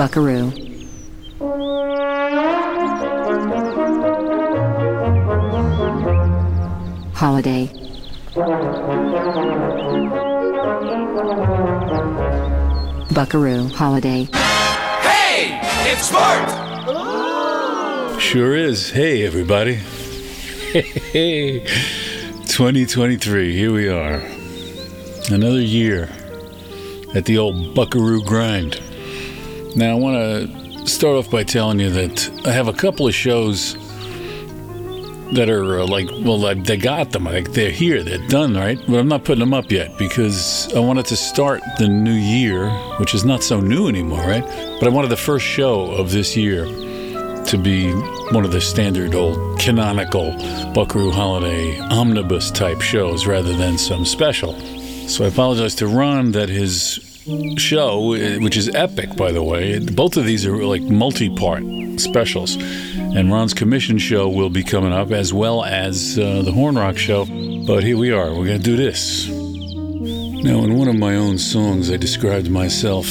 Buckaroo. Holiday. Buckaroo Holiday. Hey, it's Smart! Sure is. Hey, everybody. Hey, 2023, here we are. Another year at the old buckaroo grind. Now, I want to start off by telling you that I have a couple of shows that are uh, like, well, they got them. Like, they're here, they're done, right? But I'm not putting them up yet because I wanted to start the new year, which is not so new anymore, right? But I wanted the first show of this year to be one of the standard old canonical Buckaroo Holiday omnibus type shows rather than some special. So I apologize to Ron that his show, eh, which is epic, by the way, both of these are like multi part specials. And Ron's commission show will be coming up as well as uh, the Horn Rock show. But here we are, we're going to do this. Now, in one of my own songs, I described myself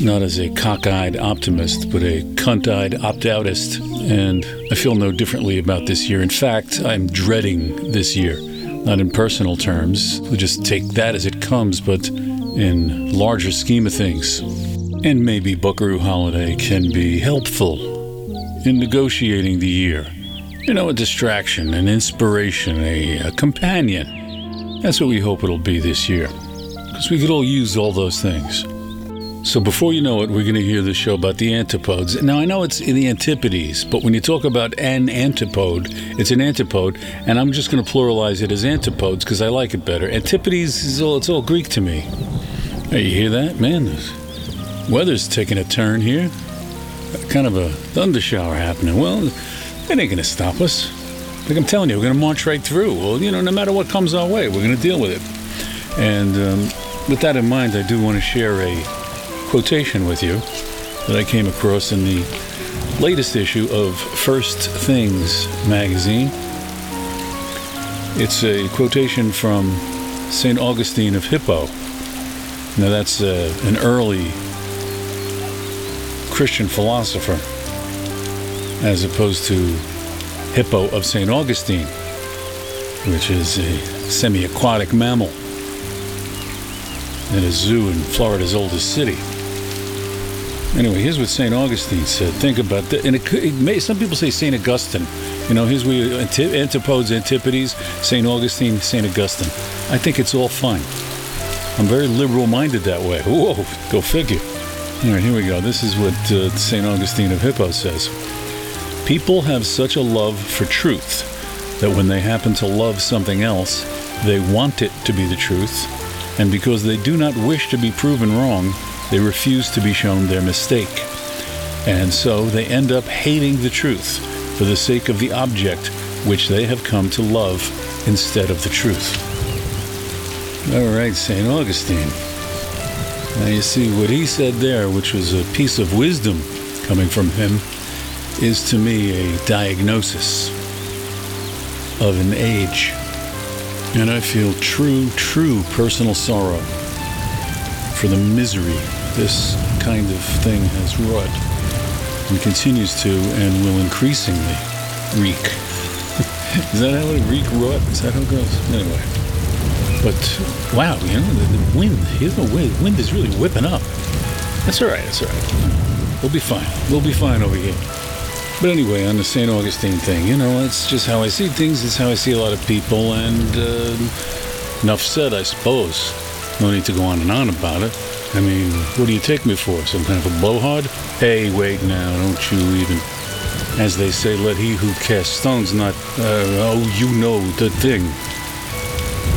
not as a cockeyed optimist, but a cunt eyed opt outist. And I feel no differently about this year. In fact, I'm dreading this year. Not in personal terms, we just take that as it comes, but in larger scheme of things. And maybe Buckaroo Holiday can be helpful in negotiating the year. You know, a distraction, an inspiration, a, a companion. That's what we hope it'll be this year because we could all use all those things. So before you know it, we're going to hear the show about the antipodes. Now I know it's in the antipodes, but when you talk about an antipode, it's an antipode, and I'm just going to pluralize it as antipodes because I like it better. Antipodes is all it's all Greek to me. Hey, you hear that, man? The weather's taking a turn here. Kind of a thunder shower happening. Well, that ain't going to stop us. Like I'm telling you, we're going to march right through. Well, you know, no matter what comes our way, we're going to deal with it. And um, with that in mind, I do want to share a quotation with you that I came across in the latest issue of First Things magazine. It's a quotation from St. Augustine of Hippo. Now, that's uh, an early Christian philosopher, as opposed to Hippo of St. Augustine, which is a semi aquatic mammal in a zoo in Florida's oldest city. Anyway, here's what St. Augustine said. Think about that. And it, could- it may, some people say St. Augustine. You know, here's where anti- antipodes, antipodes, St. Augustine, St. Augustine. I think it's all fine. I'm very liberal minded that way. Whoa, go figure. All right, here we go. This is what uh, St. Augustine of Hippo says People have such a love for truth that when they happen to love something else, they want it to be the truth, and because they do not wish to be proven wrong, they refuse to be shown their mistake. And so they end up hating the truth for the sake of the object which they have come to love instead of the truth. All right, St. Augustine. Now you see what he said there, which was a piece of wisdom coming from him, is to me a diagnosis of an age. And I feel true, true personal sorrow for the misery this kind of thing has wrought and continues to and will increasingly wreak. Is that how it wreak wrought? Is that how it goes? Anyway. But wow, you know, the, the wind, here's the wind. Wind is really whipping up. That's all right, that's all right. We'll be fine. We'll be fine over here. But anyway, on the St. Augustine thing, you know, it's just how I see things. It's how I see a lot of people. And uh, enough said, I suppose. No need to go on and on about it. I mean, what do you take me for? Some kind of a blowhard? Hey, wait now, don't you even. As they say, let he who casts stones not, uh, oh, you know the thing.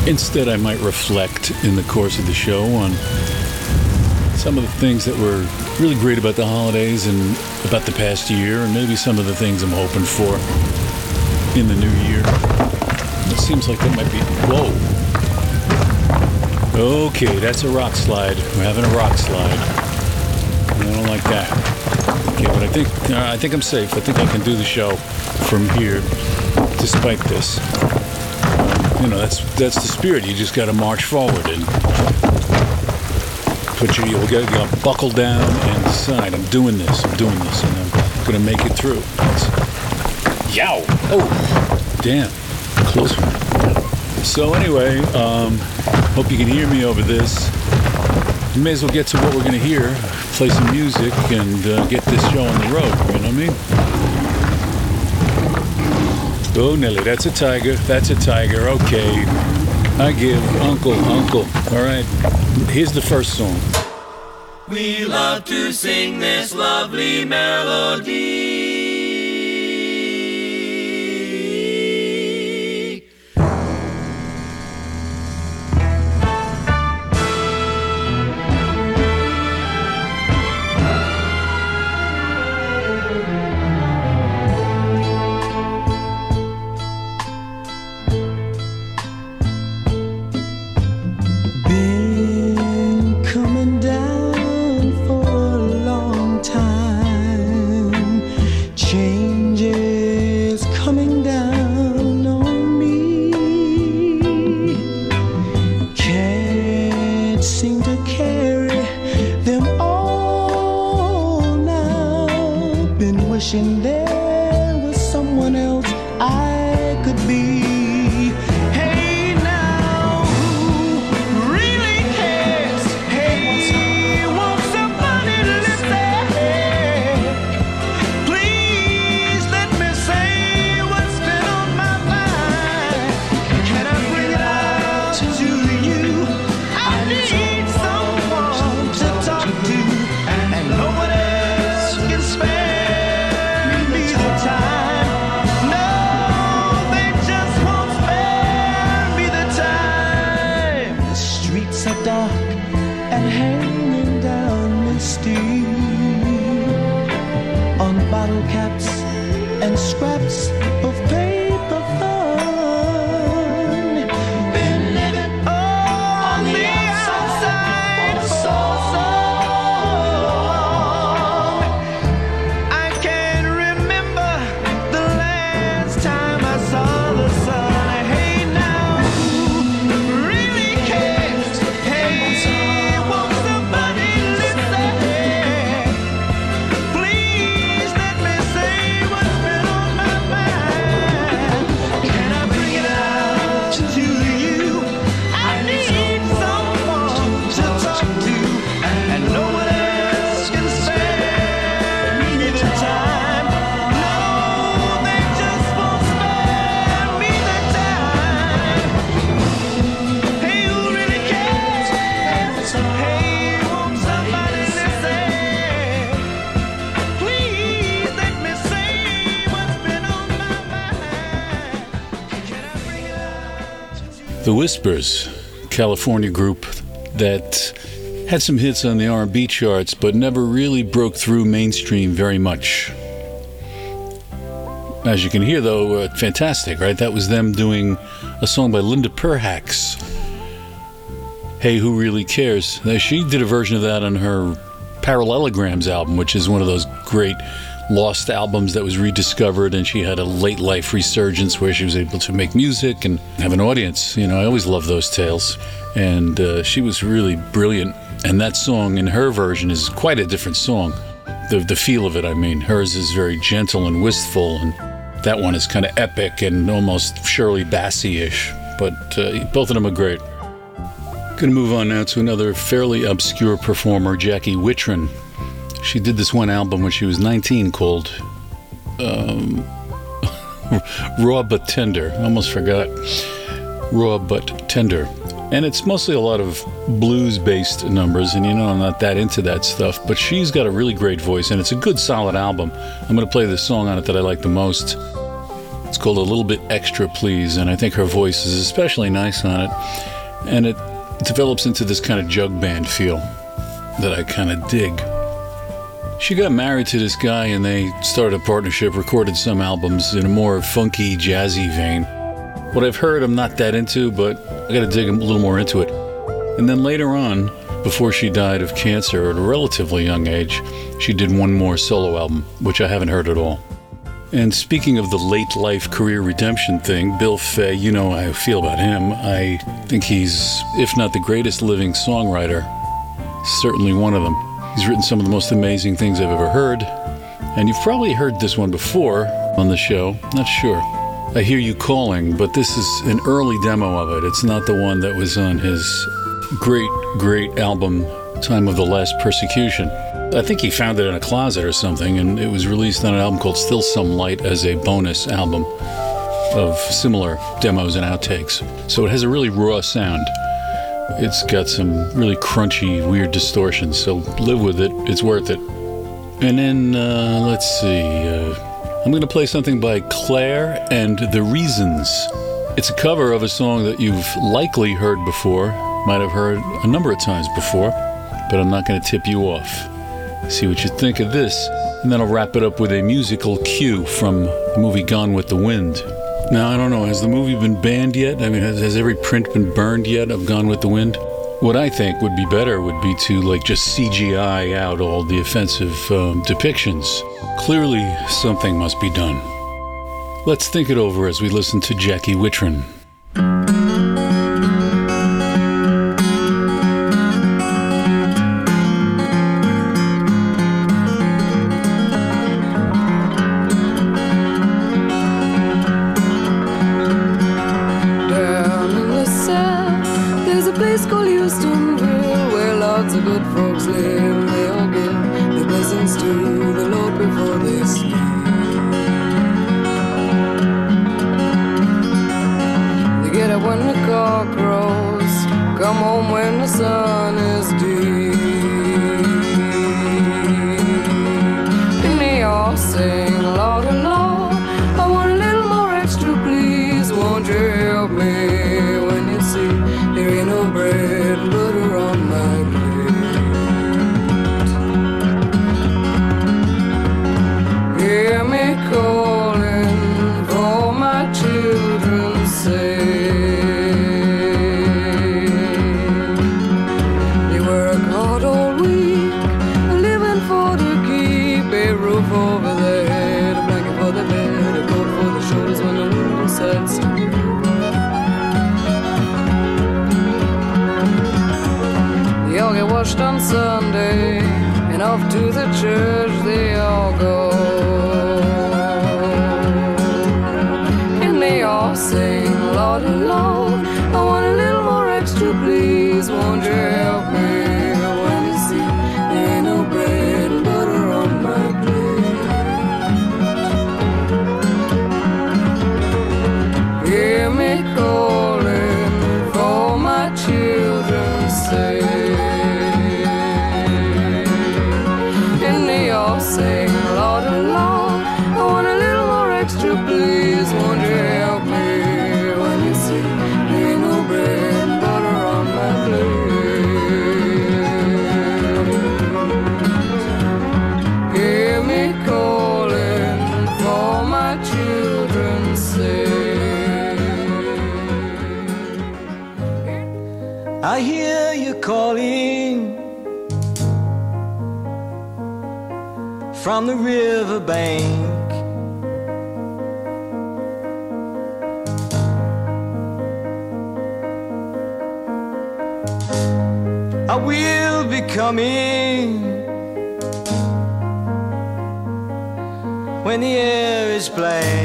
Instead, I might reflect in the course of the show on some of the things that were really great about the holidays and about the past year, and maybe some of the things I'm hoping for in the new year. It seems like that might be. Whoa. Okay, that's a rock slide. We're having a rock slide. I don't like that. Okay, but I think uh, I think I'm safe. I think I can do the show from here, despite this. Um, you know, that's that's the spirit. You just got to march forward and put your, you gotta, you buckle down and decide, I'm doing this, I'm doing this, and I'm gonna make it through. Yow! Oh, damn. Close one. So anyway, um, hope you can hear me over this. We may as well get to what we're gonna hear, play some music, and uh, get this show on the road, you know what I mean? Oh, Nelly, that's a tiger. That's a tiger. Okay. I give Uncle, Uncle. All right. Here's the first song. We love to sing this lovely melody. The Whispers, California group that had some hits on the R&B charts, but never really broke through mainstream very much. As you can hear, though, uh, fantastic, right? That was them doing a song by Linda Perhacs. Hey, who really cares? Now, She did a version of that on her Parallelograms album, which is one of those great lost albums that was rediscovered, and she had a late life resurgence where she was able to make music and have an audience. You know, I always love those tales, and uh, she was really brilliant. And that song in her version is quite a different song. The the feel of it, I mean, hers is very gentle and wistful, and that one is kind of epic and almost Shirley Bassey-ish. But uh, both of them are great. Going to move on now to another fairly obscure performer, Jackie Wittrin. She did this one album when she was 19 called um, Raw But Tender. I Almost forgot. Raw But Tender. And it's mostly a lot of blues based numbers, and you know, I'm not that into that stuff, but she's got a really great voice, and it's a good, solid album. I'm going to play the song on it that I like the most. It's called A Little Bit Extra Please, and I think her voice is especially nice on it. And it develops into this kind of jug band feel that I kind of dig. She got married to this guy and they started a partnership, recorded some albums in a more funky, jazzy vein. What I've heard, I'm not that into, but I gotta dig a little more into it. And then later on, before she died of cancer at a relatively young age, she did one more solo album, which I haven't heard at all. And speaking of the late life career redemption thing, Bill Fay, you know how I feel about him. I think he's, if not the greatest living songwriter, certainly one of them. He's written some of the most amazing things I've ever heard, and you've probably heard this one before on the show. Not sure. I hear you calling, but this is an early demo of it. It's not the one that was on his great, great album, Time of the Last Persecution. I think he found it in a closet or something, and it was released on an album called Still Some Light as a bonus album of similar demos and outtakes. So it has a really raw sound. It's got some really crunchy, weird distortions, so live with it. It's worth it. And then, uh, let's see, uh, I'm going to play something by Clare and the Reasons. It's a cover of a song that you've likely heard before, might have heard a number of times before, but I'm not going to tip you off. See what you think of this, and then I'll wrap it up with a musical cue from the movie Gone with the Wind. Now, I don't know, has the movie been banned yet? I mean, has, has every print been burned yet of Gone with the Wind? What I think would be better would be to, like, just CGI out all the offensive um, depictions. Clearly, something must be done. Let's think it over as we listen to Jackie Wittrin. The riverbank. I will be coming when the air is black.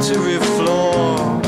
factory floor.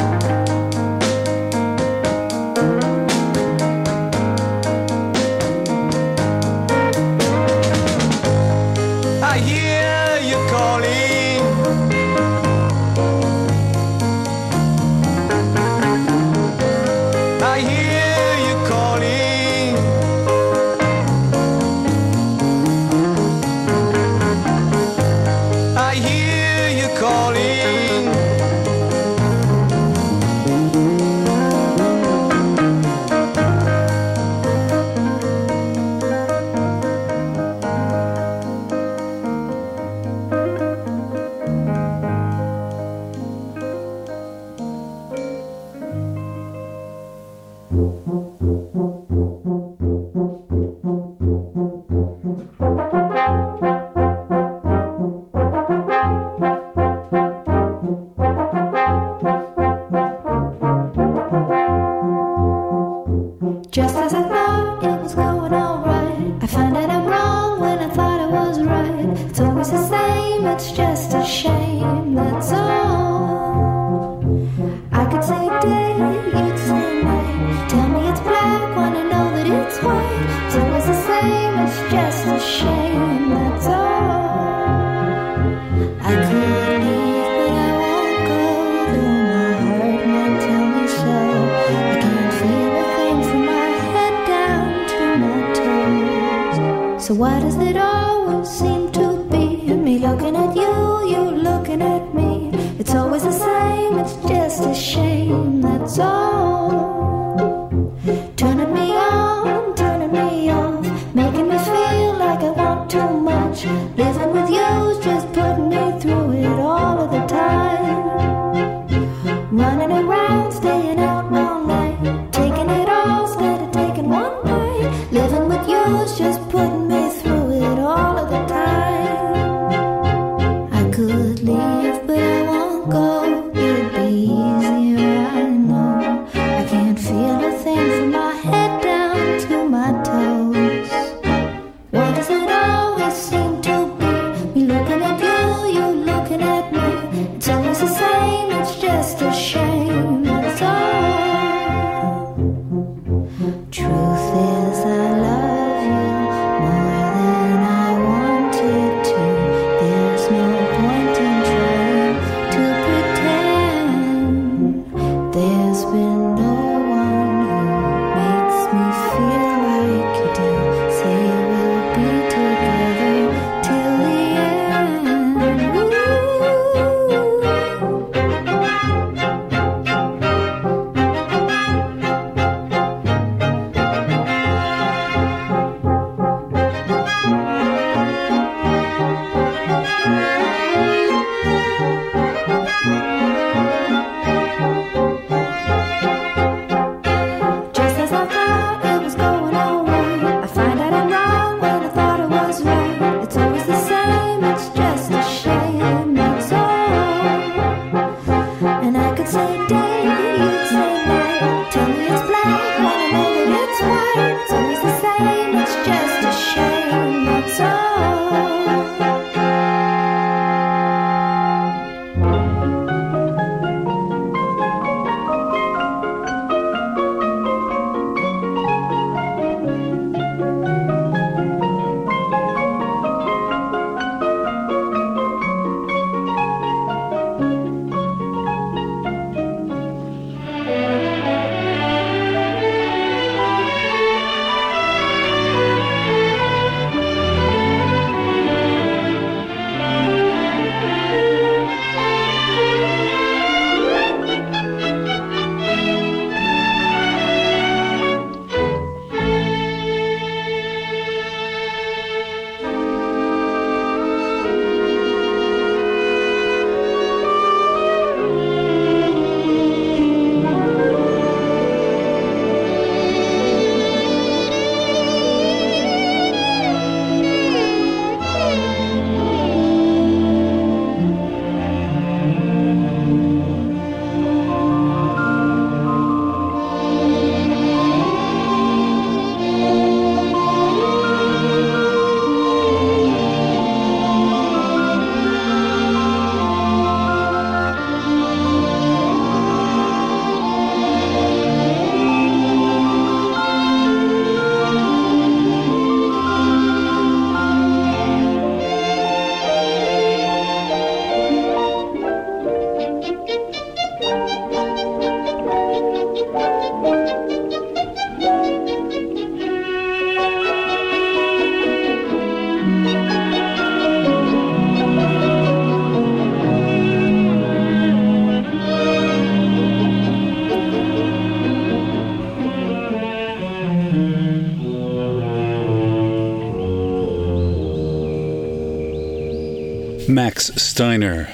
Steiner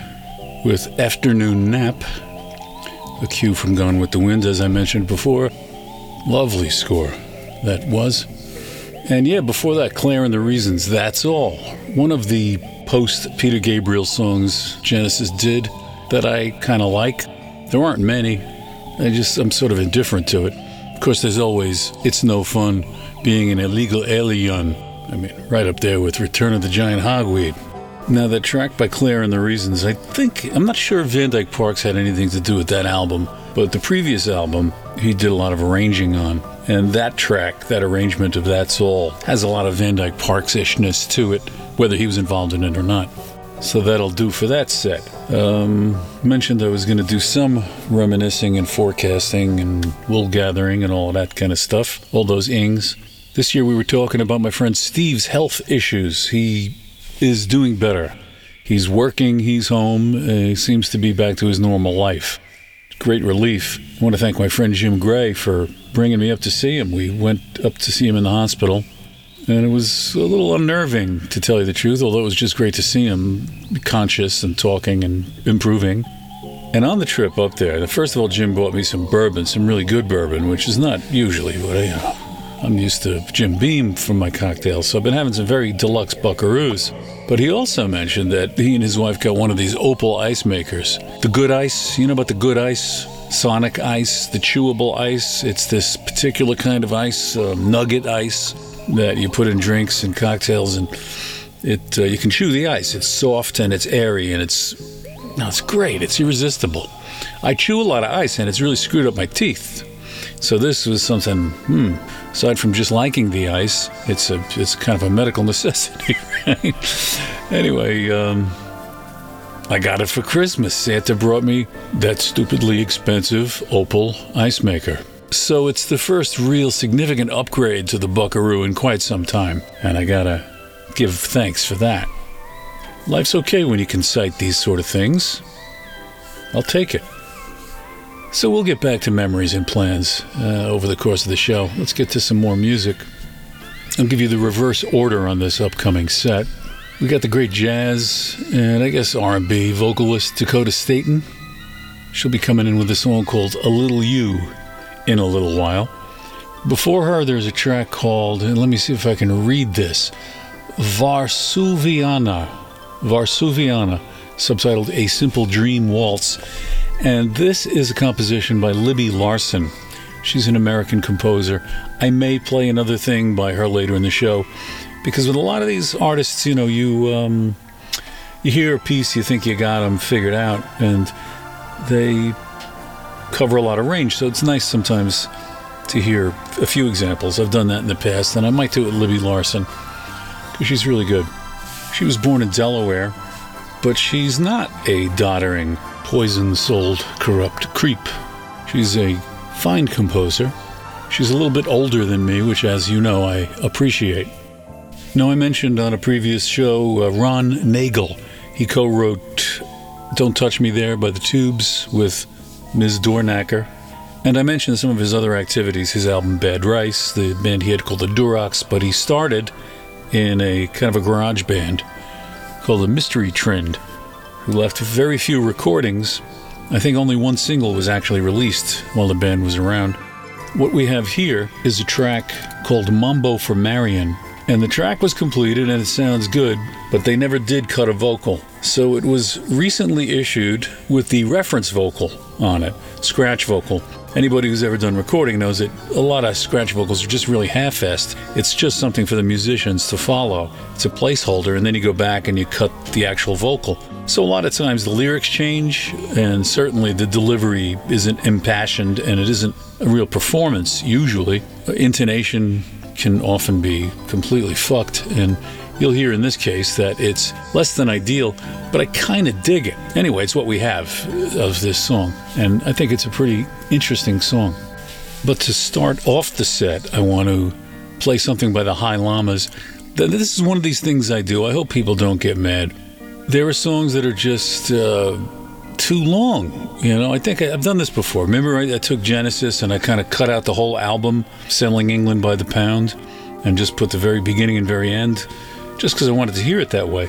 with Afternoon Nap, a cue from Gone with the Wind, as I mentioned before. Lovely score that was. And yeah, before that, Clare and the Reasons, That's All. One of the post Peter Gabriel songs Genesis did that I kind of like. There aren't many. I just, I'm sort of indifferent to it. Of course, there's always It's No Fun being an illegal alien. I mean, right up there with Return of the Giant Hogweed. Now, that track by Clare and the Reasons, I think, I'm not sure if Van Dyke Parks had anything to do with that album, but the previous album, he did a lot of arranging on. And that track, that arrangement of That's All, has a lot of Van Dyke Parks ishness to it, whether he was involved in it or not. So that'll do for that set. Um, mentioned I was going to do some reminiscing and forecasting and wool gathering and all that kind of stuff, all those ings. This year we were talking about my friend Steve's health issues. He is doing better. He's working, he's home, uh, he seems to be back to his normal life. Great relief. I want to thank my friend Jim Gray for bringing me up to see him. We went up to see him in the hospital, and it was a little unnerving, to tell you the truth, although it was just great to see him conscious and talking and improving. And on the trip up there, first of all, Jim bought me some bourbon, some really good bourbon, which is not usually what I. I'm used to Jim Beam from my cocktails, so I've been having some very deluxe buckaroos. But he also mentioned that he and his wife got one of these opal ice makers. The good ice, you know about the good ice? Sonic ice, the chewable ice. It's this particular kind of ice, uh, nugget ice, that you put in drinks and cocktails, and it uh, you can chew the ice. It's soft and it's airy, and it's it's great. It's irresistible. I chew a lot of ice, and it's really screwed up my teeth. So this was something. Hmm. Aside from just liking the ice, it's a it's kind of a medical necessity. Right? anyway, um, I got it for Christmas. Santa brought me that stupidly expensive Opal ice maker. So it's the first real significant upgrade to the Buckaroo in quite some time, and I gotta give thanks for that. Life's okay when you can cite these sort of things. I'll take it. So we'll get back to memories and plans uh, over the course of the show. Let's get to some more music. I'll give you the reverse order on this upcoming set. We got the great jazz and I guess R&B vocalist Dakota Staton. She'll be coming in with a song called "A Little You" in a little while. Before her, there's a track called, and let me see if I can read this, Varsuviana. Varsuviana, subtitled "A Simple Dream Waltz." And this is a composition by Libby Larsen. She's an American composer. I may play another thing by her later in the show because with a lot of these artists, you know, you um, you hear a piece, you think you got them figured out, and they cover a lot of range. So it's nice sometimes to hear a few examples. I've done that in the past, and I might do it with Libby Larsen because she's really good. She was born in Delaware, but she's not a doddering poison souled corrupt creep. She's a fine composer. She's a little bit older than me, which, as you know, I appreciate. Now, I mentioned on a previous show uh, Ron Nagle. He co wrote Don't Touch Me There by the Tubes with Ms. Dornacker. And I mentioned some of his other activities, his album Bad Rice, the band he had called the Durocs, but he started in a kind of a garage band called the Mystery Trend who left very few recordings. I think only one single was actually released while the band was around. What we have here is a track called Mambo for Marion, and the track was completed and it sounds good, but they never did cut a vocal. So it was recently issued with the reference vocal on it, scratch vocal. Anybody who's ever done recording knows that a lot of scratch vocals are just really half-assed. It's just something for the musicians to follow. It's a placeholder, and then you go back and you cut the actual vocal. So a lot of times the lyrics change, and certainly the delivery isn't impassioned, and it isn't a real performance usually. Intonation can often be completely fucked, and you'll hear in this case that it's less than ideal, but I kind of dig it. Anyway, it's what we have of this song, and I think it's a pretty interesting song. But to start off the set, I want to play something by the High Llamas. This is one of these things I do. I hope people don't get mad. There are songs that are just uh, too long. You know, I think I, I've done this before. Remember, I, I took Genesis and I kind of cut out the whole album, Selling England by the Pound, and just put the very beginning and very end, just because I wanted to hear it that way.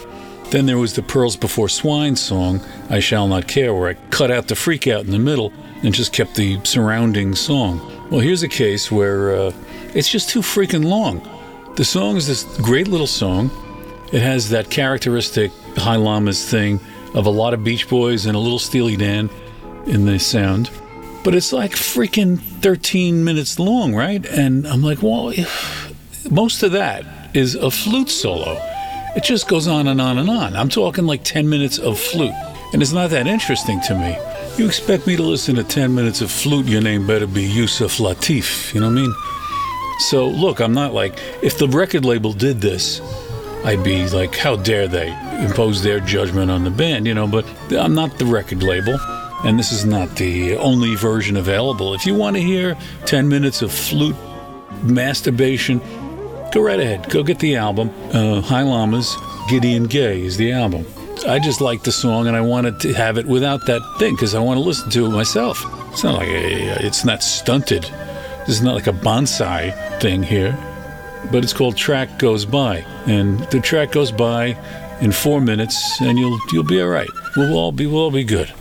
Then there was the Pearls Before Swine song, I Shall Not Care, where I cut out the freak out in the middle and just kept the surrounding song. Well, here's a case where uh, it's just too freaking long. The song is this great little song. It has that characteristic High Llamas thing of a lot of Beach Boys and a little Steely Dan in the sound. But it's like freaking 13 minutes long, right? And I'm like, well, most of that is a flute solo. It just goes on and on and on. I'm talking like 10 minutes of flute. And it's not that interesting to me. You expect me to listen to 10 minutes of flute, your name better be Yusef Lateef. You know what I mean? So, look, I'm not like, if the record label did this, I'd be like, how dare they impose their judgment on the band, you know? But I'm not the record label, and this is not the only version available. If you want to hear 10 minutes of flute masturbation, go right ahead. Go get the album. Uh, High Llamas, Gideon Gaye is the album. I just like the song, and I wanted to have it without that thing because I want to listen to it myself. It's not like a, it's not stunted. This is not like a bonsai thing here, but it's called Track Goes By, and the track goes by in four minutes, and you'll you'll be all right. We'll all be we'll all be good.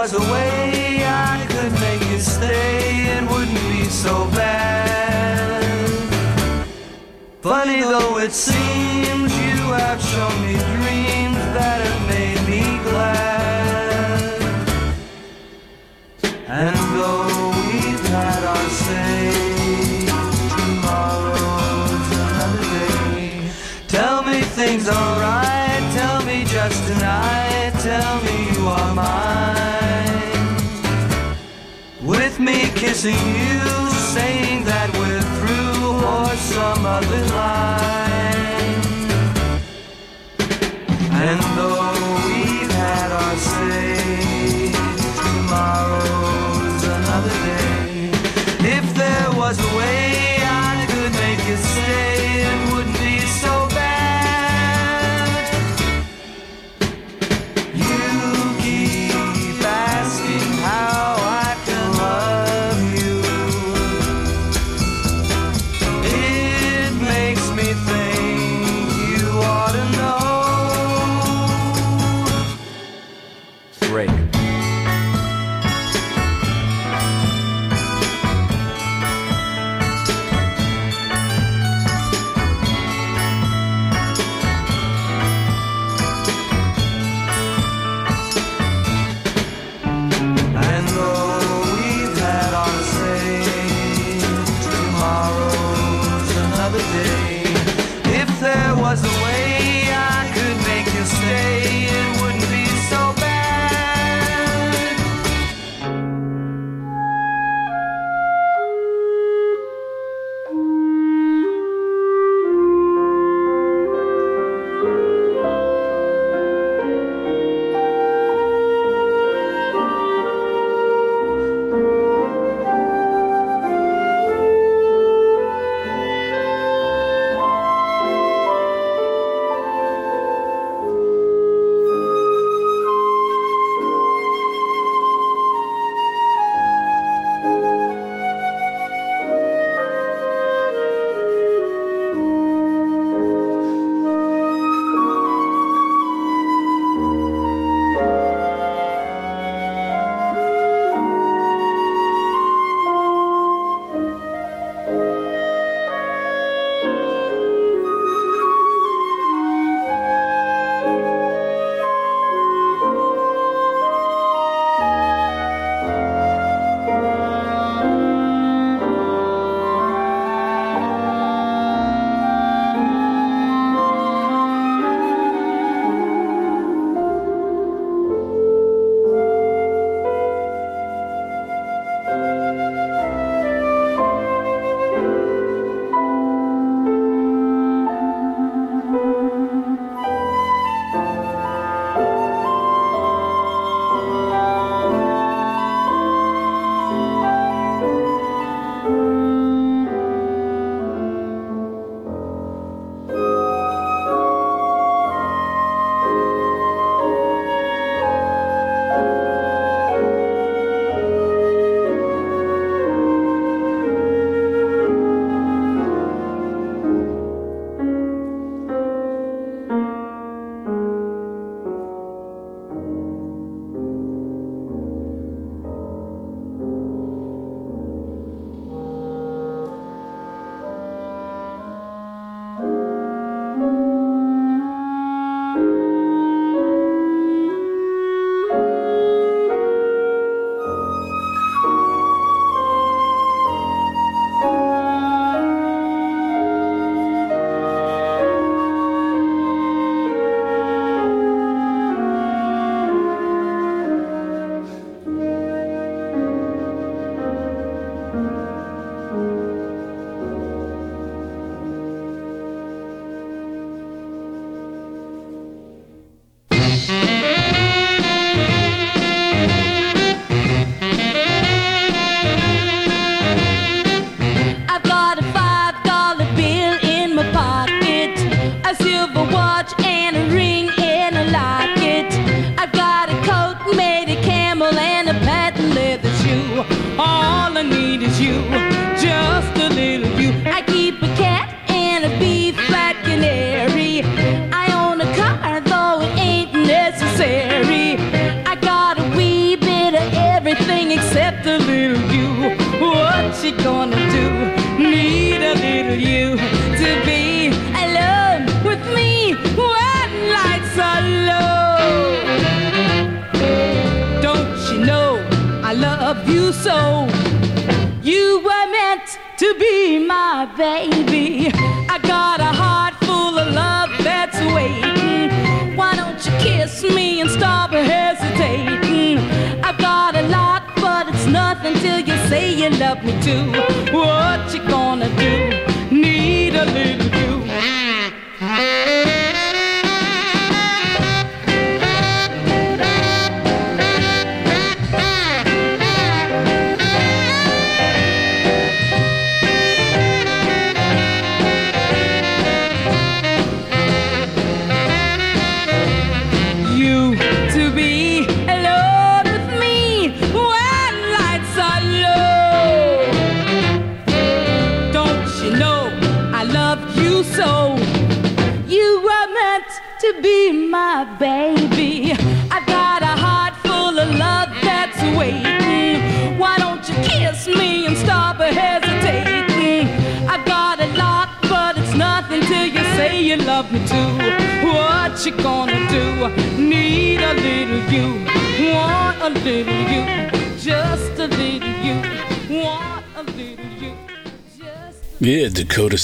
was a way I could make you stay and wouldn't be so bad. Funny though it seems, you have shown me. See you, saying that we're through, or some other lie.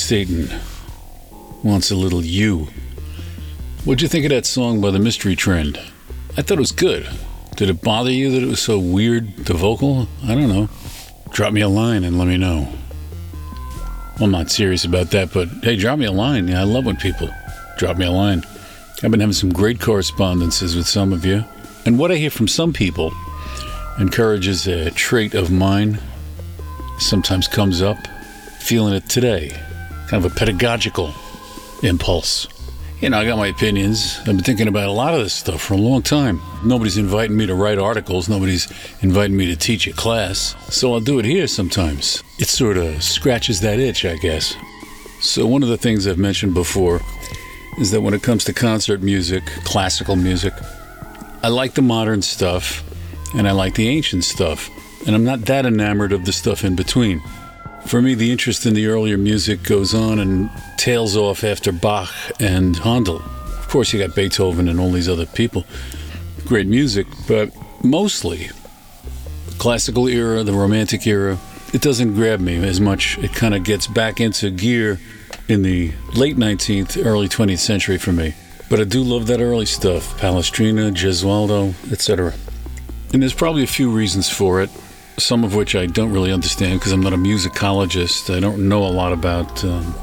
Staten wants a little you. What'd you think of that song by the Mystery Trend? I thought it was good. Did it bother you that it was so weird, the vocal? I don't know. Drop me a line and let me know. I'm not serious about that, but hey, drop me a line. Yeah, I love when people drop me a line. I've been having some great correspondences with some of you. And what I hear from some people encourages a trait of mine, sometimes comes up, feeling it today. Kind of a pedagogical impulse. You know, I got my opinions. I've been thinking about a lot of this stuff for a long time. Nobody's inviting me to write articles, nobody's inviting me to teach a class, so I'll do it here sometimes. It sort of scratches that itch, I guess. So, one of the things I've mentioned before is that when it comes to concert music, classical music, I like the modern stuff and I like the ancient stuff, and I'm not that enamored of the stuff in between. For me, the interest in the earlier music goes on and tails off after Bach and Handel. Of course, you got Beethoven and all these other people. Great music, but mostly classical era, the romantic era, it doesn't grab me as much. It kind of gets back into gear in the late 19th, early 20th century for me. But I do love that early stuff Palestrina, Gesualdo, etc. And there's probably a few reasons for it, some of which I don't really understand because I'm not a musicologist. I don't know a lot about um,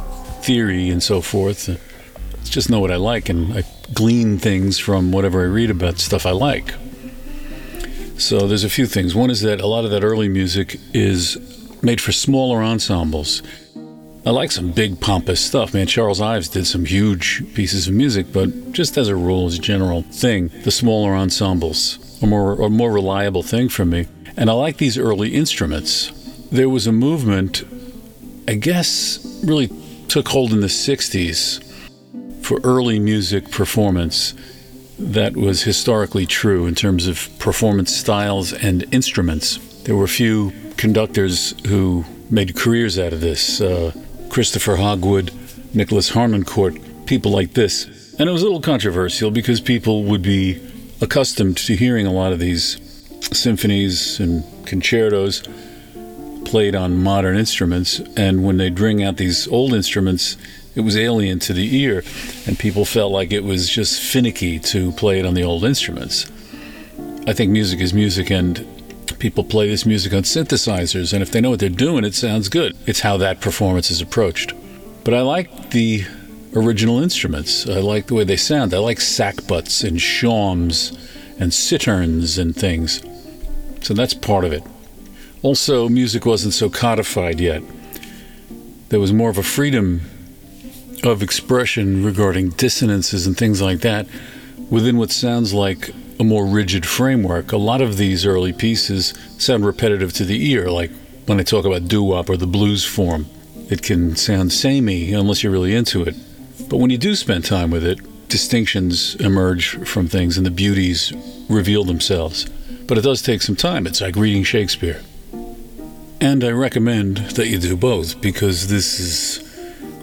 theory and so forth. I just know what I like, and I glean things from whatever I read about stuff I like. So there's a few things. One is that a lot of that early music is made for smaller ensembles. I like some big pompous stuff, man. Charles Ives did some huge pieces of music, but just as a rule, as a general thing, the smaller ensembles are more a more reliable thing for me. And I like these early instruments. There was a movement, I guess, really took hold in the '60s for early music performance that was historically true in terms of performance styles and instruments. There were a few conductors who made careers out of this uh, Christopher Hogwood, Nicholas Harnoncourt, people like this. And it was a little controversial because people would be accustomed to hearing a lot of these symphonies and concertos played on modern instruments. And when they'd bring out these old instruments, it was alien to the ear, and people felt like it was just finicky to play it on the old instruments. I think music is music, and people play this music on synthesizers, and if they know what they're doing, it sounds good. It's how that performance is approached. But I like the original instruments. I like the way they sound. I like sackbuts and shawms and citterns and things. So that's part of it. Also, music wasn't so codified yet. There was more of a freedom of expression regarding dissonances and things like that within what sounds like a more rigid framework. A lot of these early pieces sound repetitive to the ear, like when I talk about doo wop or the blues form. It can sound samey unless you're really into it. But when you do spend time with it, distinctions emerge from things and the beauties reveal themselves. But it does take some time. It's like reading Shakespeare. And I recommend that you do both because this is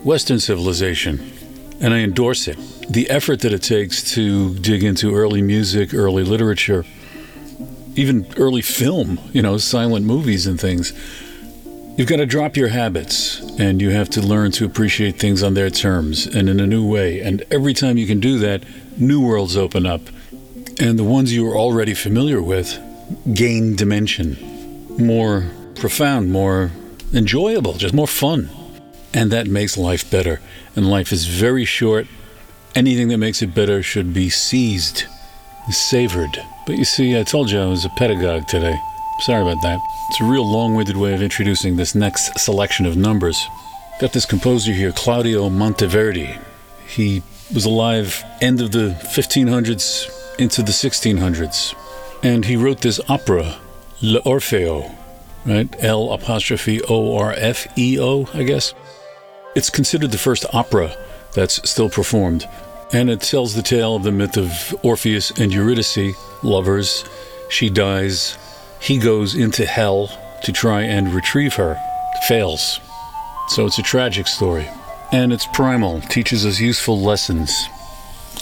Western civilization, and I endorse it. The effort that it takes to dig into early music, early literature, even early film, you know, silent movies and things. You've got to drop your habits and you have to learn to appreciate things on their terms and in a new way. And every time you can do that, new worlds open up. And the ones you are already familiar with gain dimension, more profound, more enjoyable, just more fun. And that makes life better. And life is very short. Anything that makes it better should be seized, savored. But you see, I told you I was a pedagogue today. Sorry about that. It's a real long winded way of introducing this next selection of numbers. Got this composer here, Claudio Monteverdi. He was alive end of the 1500s into the 1600s. And he wrote this opera, L'Orfeo, right? L apostrophe O R F E O, I guess. It's considered the first opera that's still performed, and it tells the tale of the myth of Orpheus and Eurydice, lovers. She dies, he goes into hell to try and retrieve her, fails. So it's a tragic story. And it's primal, teaches us useful lessons,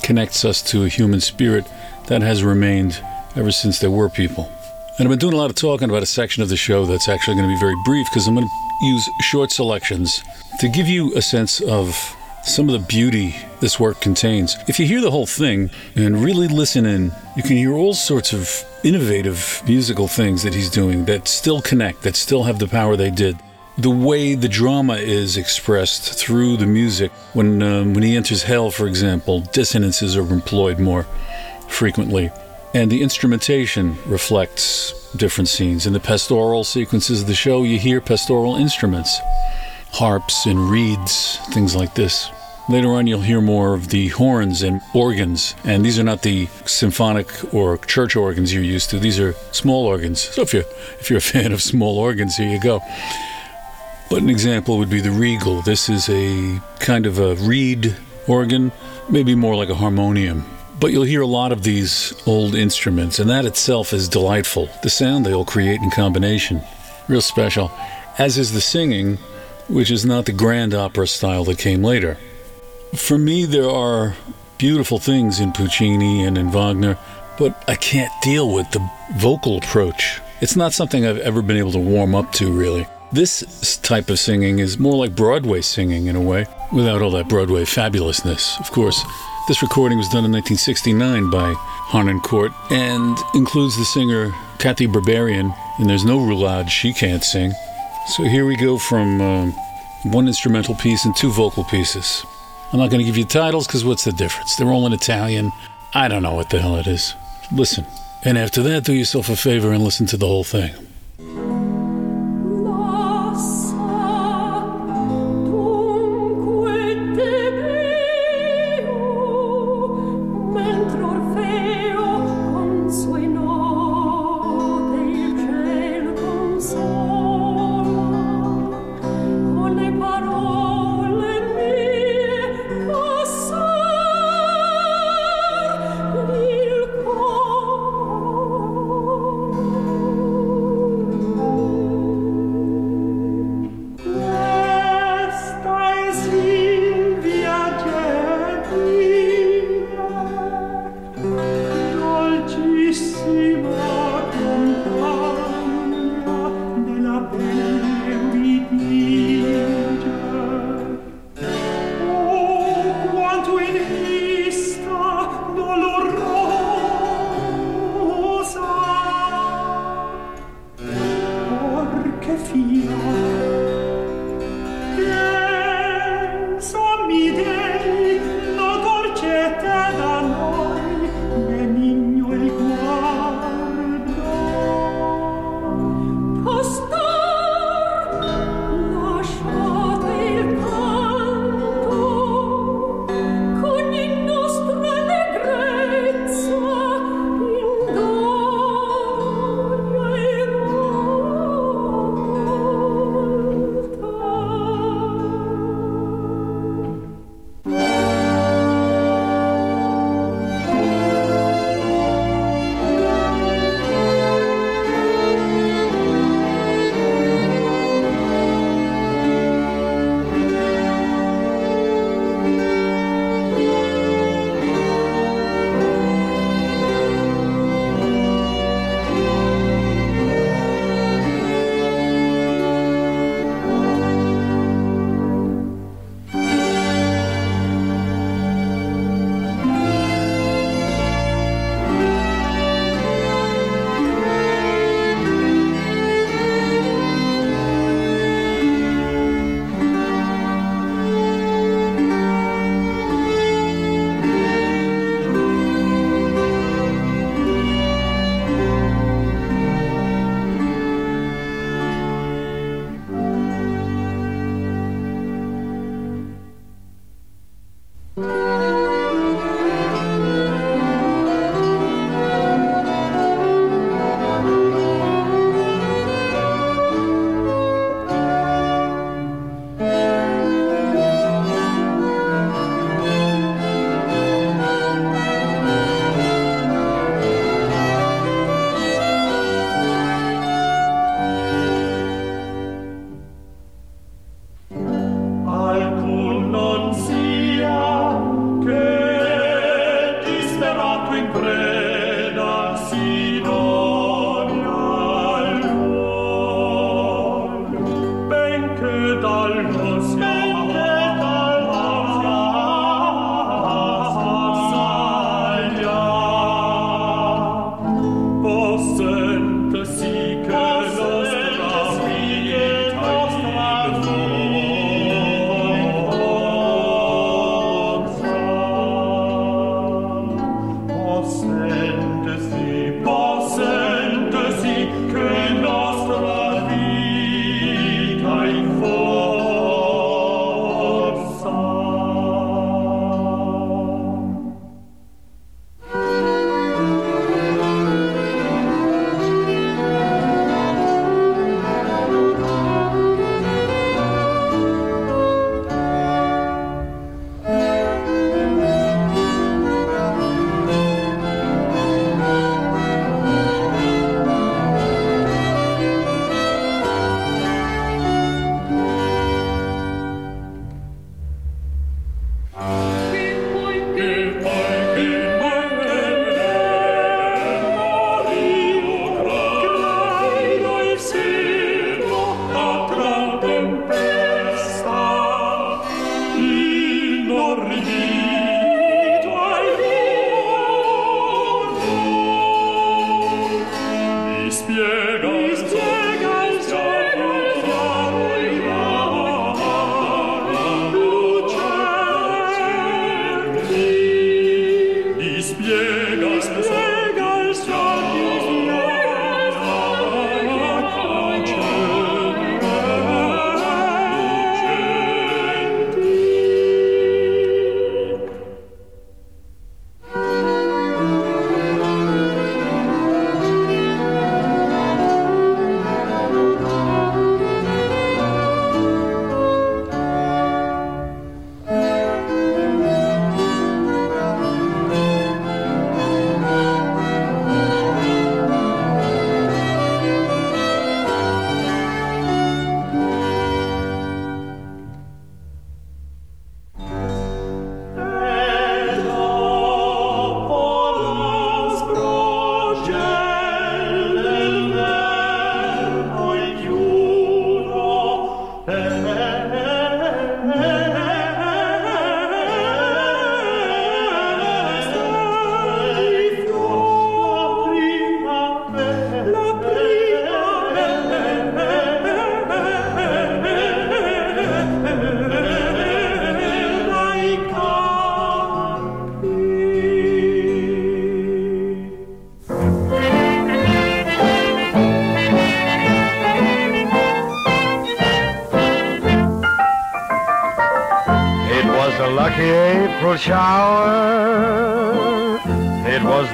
connects us to a human spirit that has remained ever since there were people. And I've been doing a lot of talking about a section of the show that's actually going to be very brief because I'm going to use short selections to give you a sense of some of the beauty this work contains. If you hear the whole thing and really listen in, you can hear all sorts of innovative musical things that he's doing that still connect, that still have the power they did. The way the drama is expressed through the music, when um, when he enters hell, for example, dissonances are employed more frequently, and the instrumentation reflects different scenes. In the pastoral sequences of the show, you hear pastoral instruments, harps and reeds, things like this. Later on, you'll hear more of the horns and organs, and these are not the symphonic or church organs you're used to. These are small organs. So if you're if you're a fan of small organs, here you go. But an example would be the regal. This is a kind of a reed organ, maybe more like a harmonium. But you'll hear a lot of these old instruments, and that itself is delightful. The sound they all create in combination, real special. As is the singing, which is not the grand opera style that came later. For me, there are beautiful things in Puccini and in Wagner, but I can't deal with the vocal approach. It's not something I've ever been able to warm up to, really. This type of singing is more like Broadway singing in a way, without all that Broadway fabulousness. Of course, this recording was done in 1969 by Harnoncourt and includes the singer Cathy Berberian, and there's no roulade, she can't sing. So here we go from um, one instrumental piece and two vocal pieces. I'm not going to give you titles because what's the difference? They're all in Italian. I don't know what the hell it is. Listen. And after that, do yourself a favor and listen to the whole thing.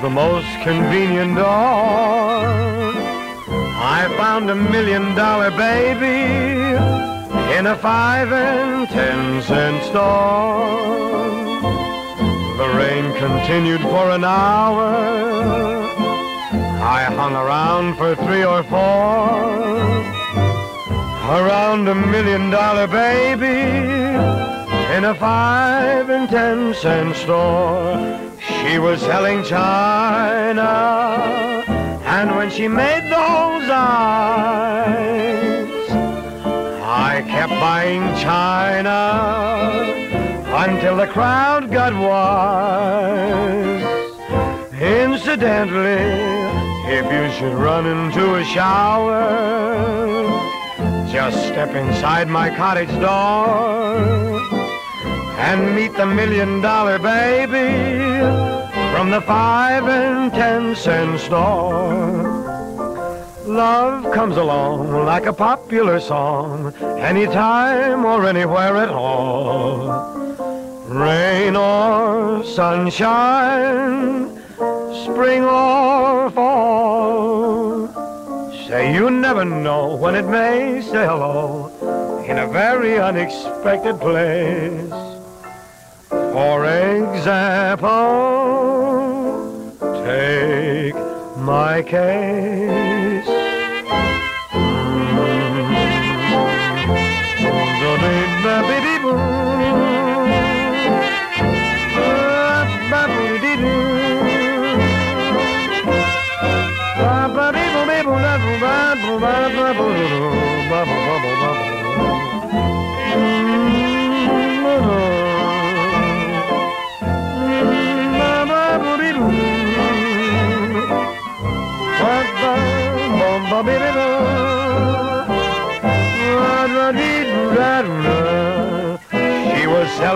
The most convenient dawn. I found a million dollar baby in a five and ten cent store. The rain continued for an hour. I hung around for three or four. Around a million dollar baby in a five and ten cent store. She was selling china, and when she made those eyes, I kept buying china until the crowd got wise. Incidentally, if you should run into a shower, just step inside my cottage door and meet the million dollar baby from the five and ten cent store. Love comes along like a popular song anytime or anywhere at all. Rain or sunshine, spring or fall. Say you never know when it may say hello in a very unexpected place. For example, take my case.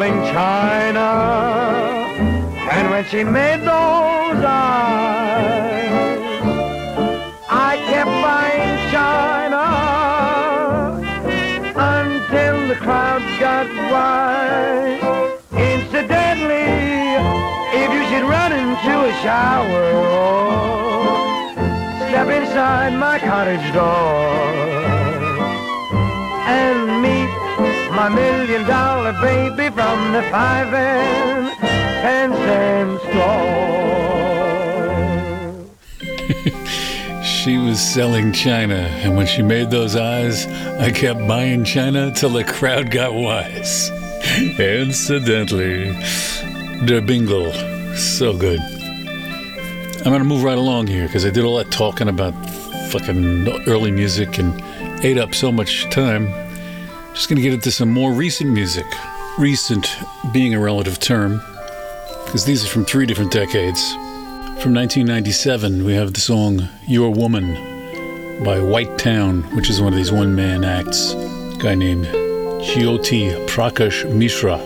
Selling china, and when she made those eyes, I kept buying china until the crowd got wise. Incidentally, if you should run into a shower, step inside my cottage door and meet my million dollar baby from the five and ten cent store. She was selling China, and when she made those eyes, I kept buying China till the crowd got wise. Incidentally, Der Bingle. So good. I'm gonna move right along here because I did all that talking about fucking early music and ate up so much time. Just gonna get into some more recent music. Recent being a relative term, because these are from three different decades. From 1997, we have the song Your Woman by White Town, which is one of these one man acts. A guy named Jyoti Prakash Mishra,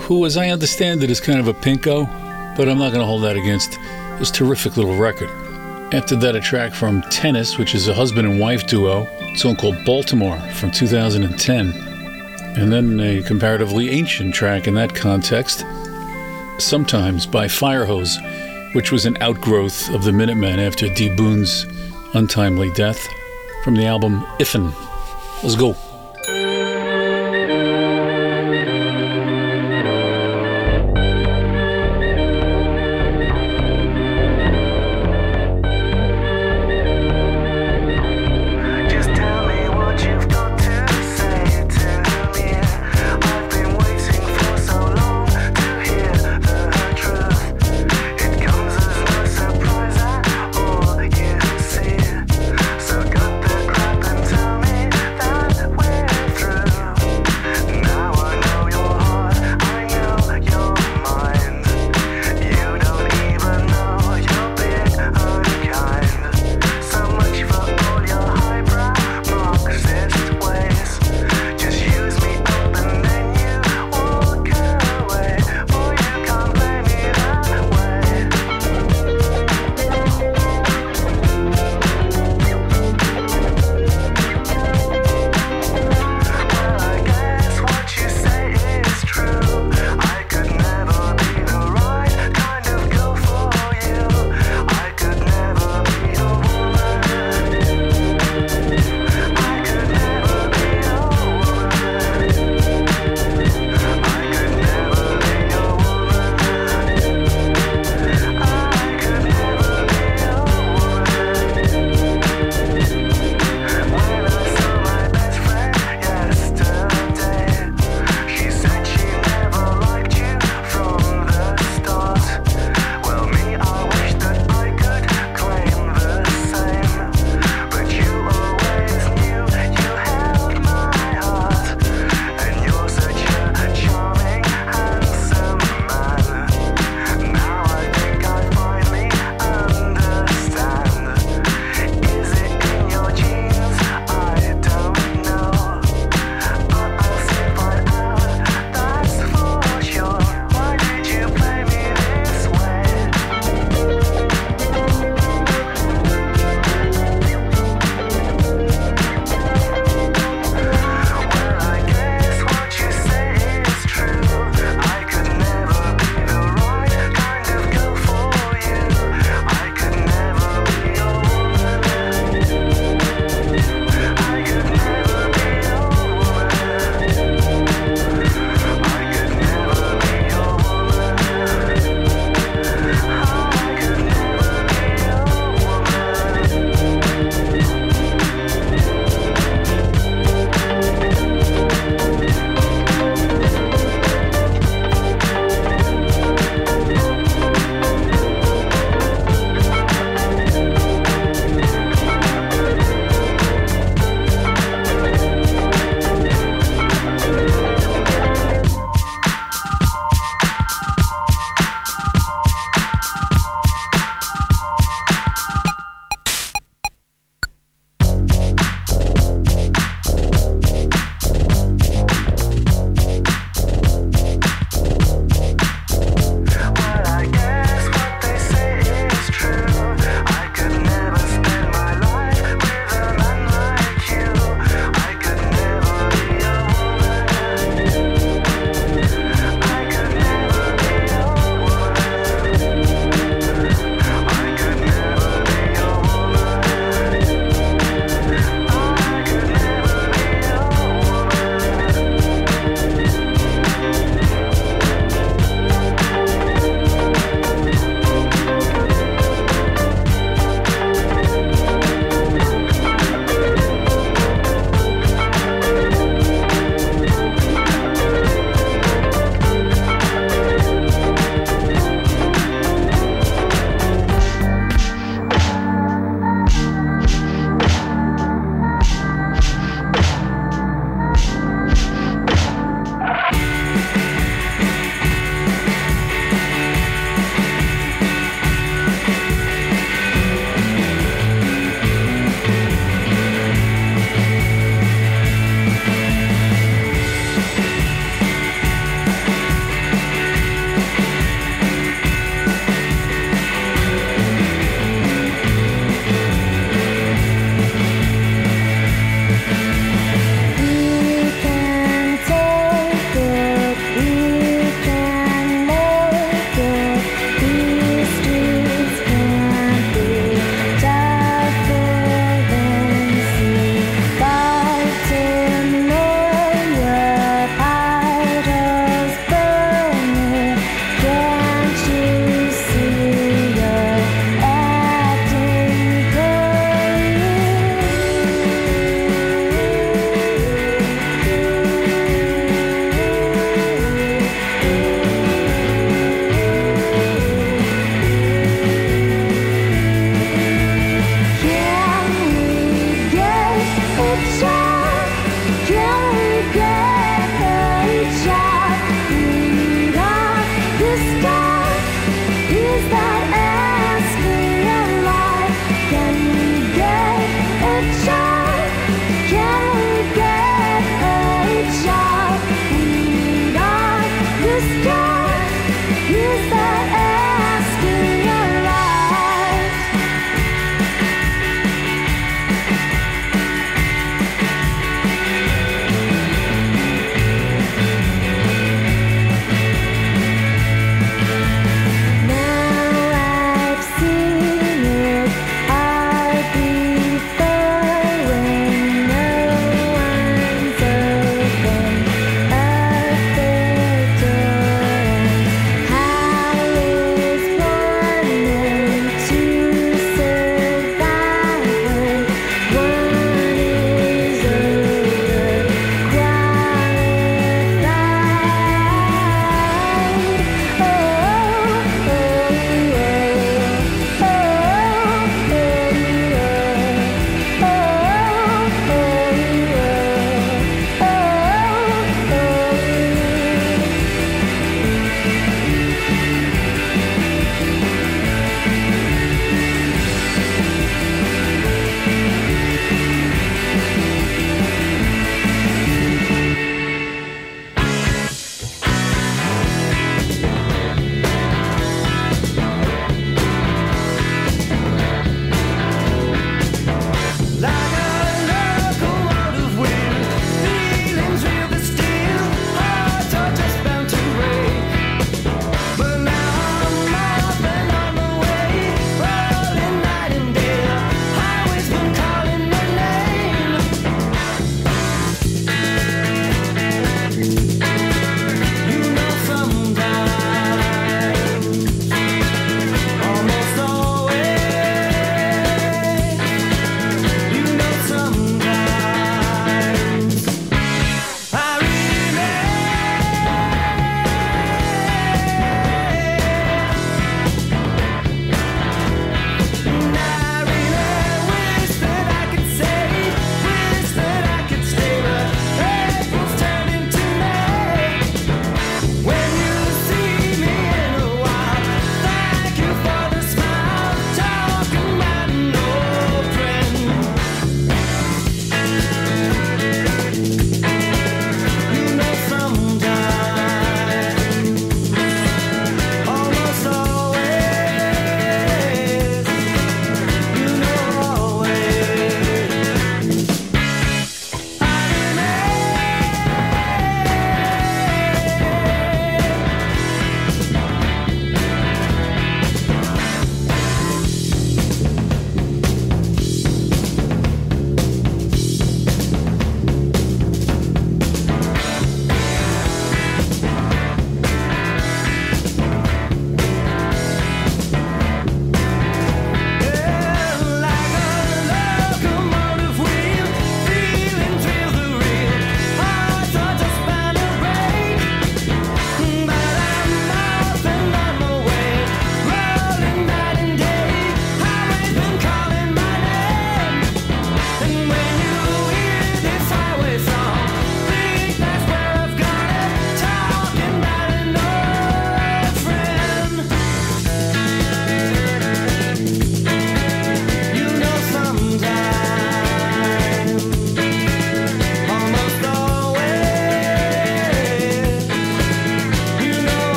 who, as I understand it, is kind of a pinko, but I'm not going to hold that against this terrific little record. After that, a track from Tennis, which is a husband and wife duo, a song called Baltimore from 2010. And then a comparatively ancient track in that context, Sometimes by Firehose, which was an outgrowth of the Minutemen after D. Boon's untimely death, from the album If'n. Let's go.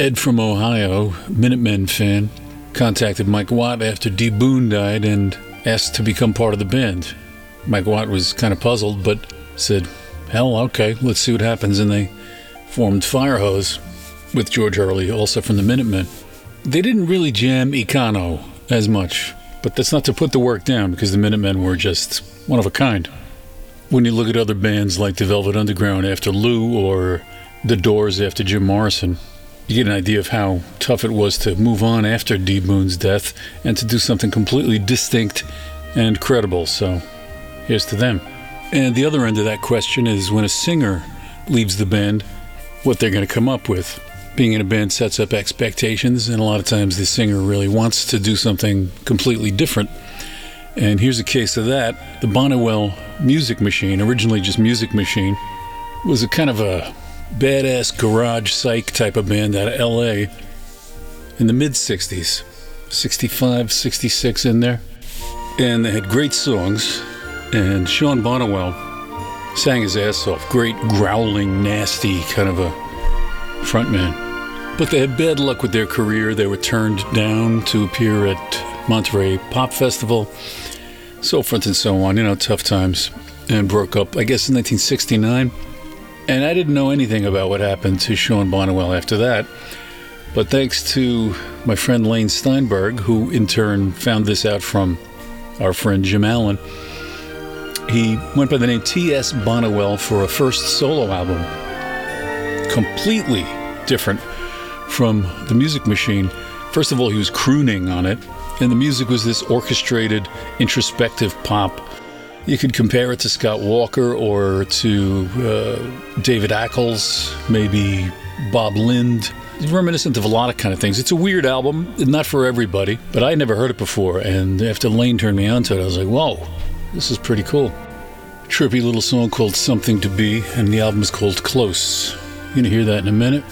Ed from Ohio, Minutemen fan, contacted Mike Watt after D. Boon died and asked to become part of the band. Mike Watt was kind of puzzled, but said, Hell, okay, let's see what happens. And they formed Firehose with George Hurley, also from the Minutemen. They didn't really jam Econo as much, but that's not to put the work down because the Minutemen were just one of a kind. When you look at other bands like the Velvet Underground after Lou or The Doors after Jim Morrison, you get an idea of how tough it was to move on after D. Boon's death and to do something completely distinct and credible. So here's to them. And the other end of that question is when a singer leaves the band, what they're going to come up with. Being in a band sets up expectations, and a lot of times the singer really wants to do something completely different. And here's a case of that. The Bonniwell Music Machine, originally just Music Machine, was a kind of a badass garage psych type of band out of LA in the mid 60s, 65, 66 in there. And they had great songs, and Sean Bonniwell sang his ass off. Great, growling, nasty kind of a frontman. But they had bad luck with their career. They were turned down to appear at Monterey Pop Festival, so forth and so on. You know, tough times. And broke up, I guess, in 1969. And I didn't know anything about what happened to Sean Bonniwell after that. But thanks to my friend Lane Steinberg, who in turn found this out from our friend Jim Allen, he went by the name T.S. Bonniwell for a first solo album. Completely different from the music machine. First of all, he was crooning on it, and the music was this orchestrated, introspective pop. You could compare it to Scott Walker or to uh, David Ackles, maybe Bob Lind. It's reminiscent of a lot of kind of things. It's a weird album, not for everybody, but I never heard it before. And after Lane turned me onto it, I was like, whoa, this is pretty cool. Trippy little song called Something to Be, and the album is called Close. You're going to hear that in a minute.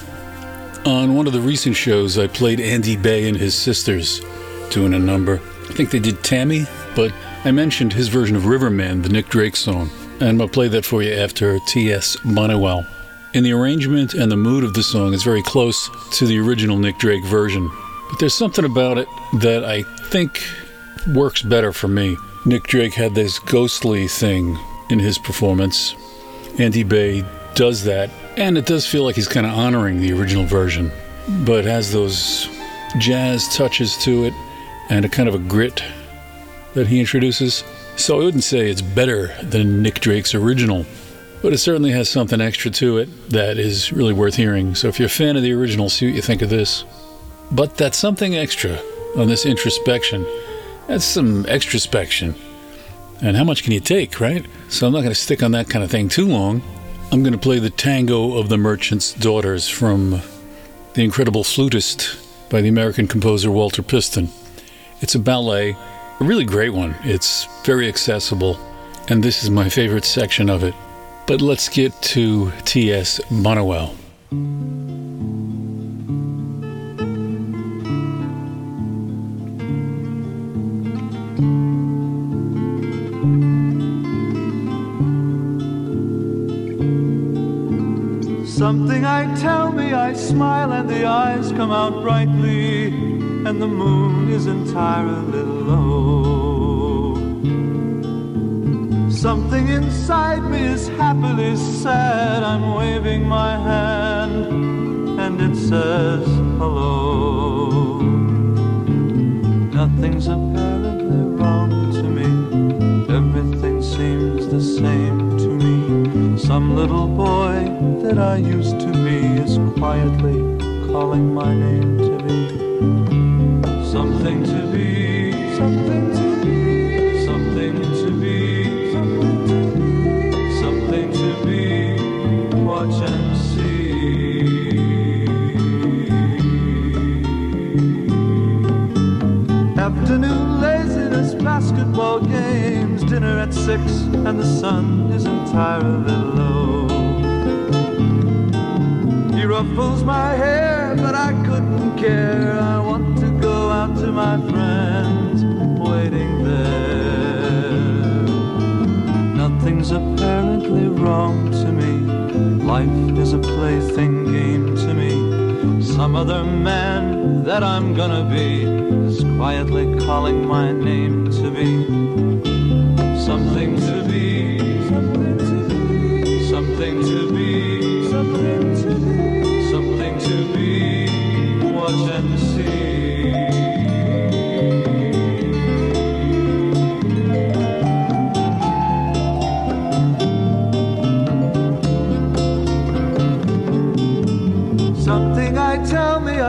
On one of the recent shows, I played Andy Bey and his sisters doing a number. I think they did Tammy, but I mentioned his version of Riverman, the Nick Drake song, and I'll play that for you after T.S. Bonniwell. In the arrangement and the mood of the song, it's very close to the original Nick Drake version, but there's something about it that I think works better for me. Nick Drake had this ghostly thing in his performance. Andy Bey does that, and it does feel like he's kind of honoring the original version, but has those jazz touches to it and a kind of a grit that he introduces. So I wouldn't say it's better than Nick Drake's original, but it certainly has something extra to it that is really worth hearing. So if you're a fan of the original, see what you think of this. But that's something extra on this introspection. That's some extrospection. And how much can you take, right? So I'm not going to stick on that kind of thing too long. I'm going to play the Tango of the Merchant's Daughters from The Incredible Flutist by the American composer Walter Piston. It's a ballet, a really great one. It's very accessible, and this is my favorite section of it. But let's get to T.S. Bonniwell. Something I tell me, I smile and the eyes come out brightly, and the moon is entirely low. Something inside me is happily sad. I'm waving my hand, and it says hello. Nothing's apparently wrong to me. Everything seems the same to me. Some little boy that I used to be is quietly calling my name to. Something to be, something to be, something to be, something to be. Watch and see. Afternoon laziness, basketball games, dinner at six, and the sun is entirely low. He ruffles my hair, but I couldn't care. I want my friends waiting there. Nothing's apparently wrong to me. Life is a plaything game to me. Some other man that I'm gonna be is quietly calling my name to be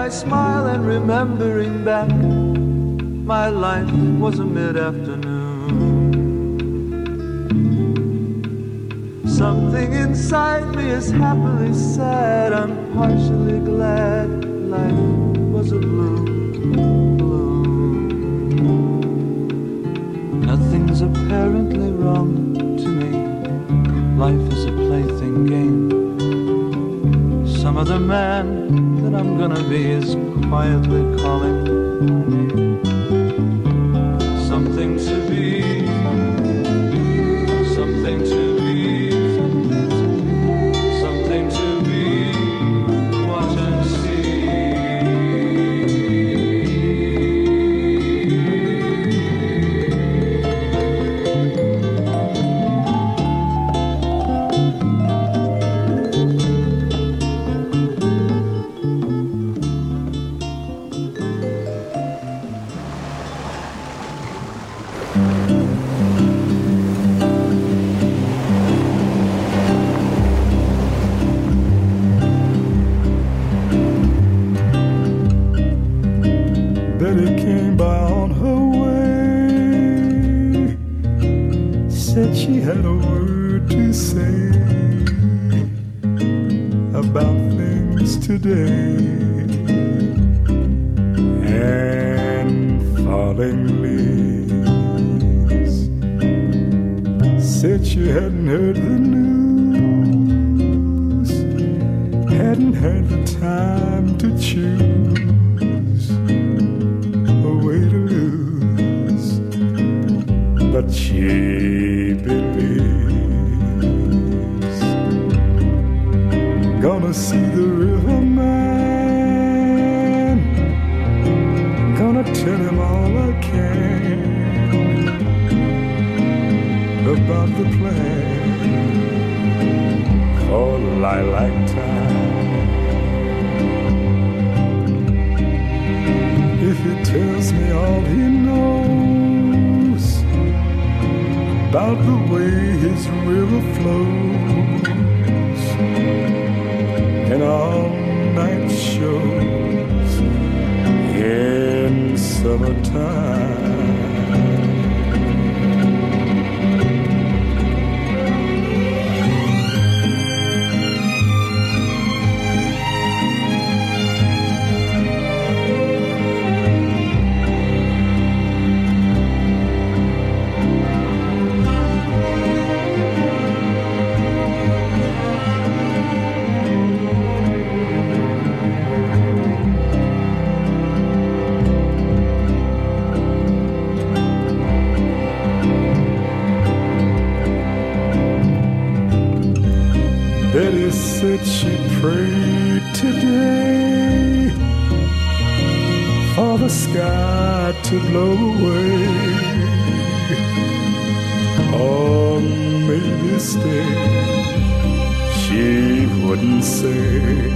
I smile and remembering back, my life was a mid afternoon. Something inside me is happily sad, I'm partially glad life was a blue balloon. Nothing's apparently wrong to me, life is a plaything game. Some other man I'm gonna be is quietly calling sky to blow away or maybe stay. She wouldn't say.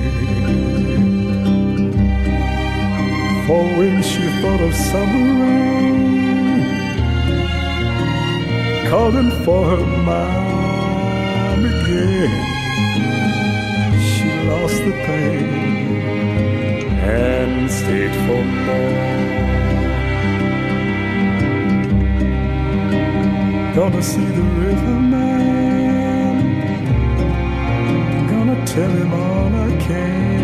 For when she thought of summer rain calling for her mom again she lost the pain and stayed for more. Gonna see the riverman, gonna tell him all I can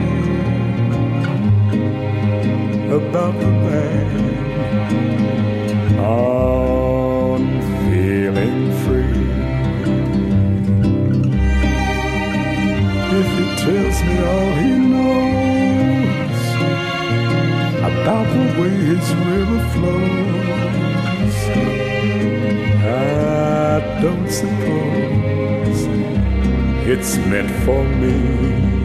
about the man on feeling free. if he tells me all he knows about the way his river flows. I don't suppose it's meant for me.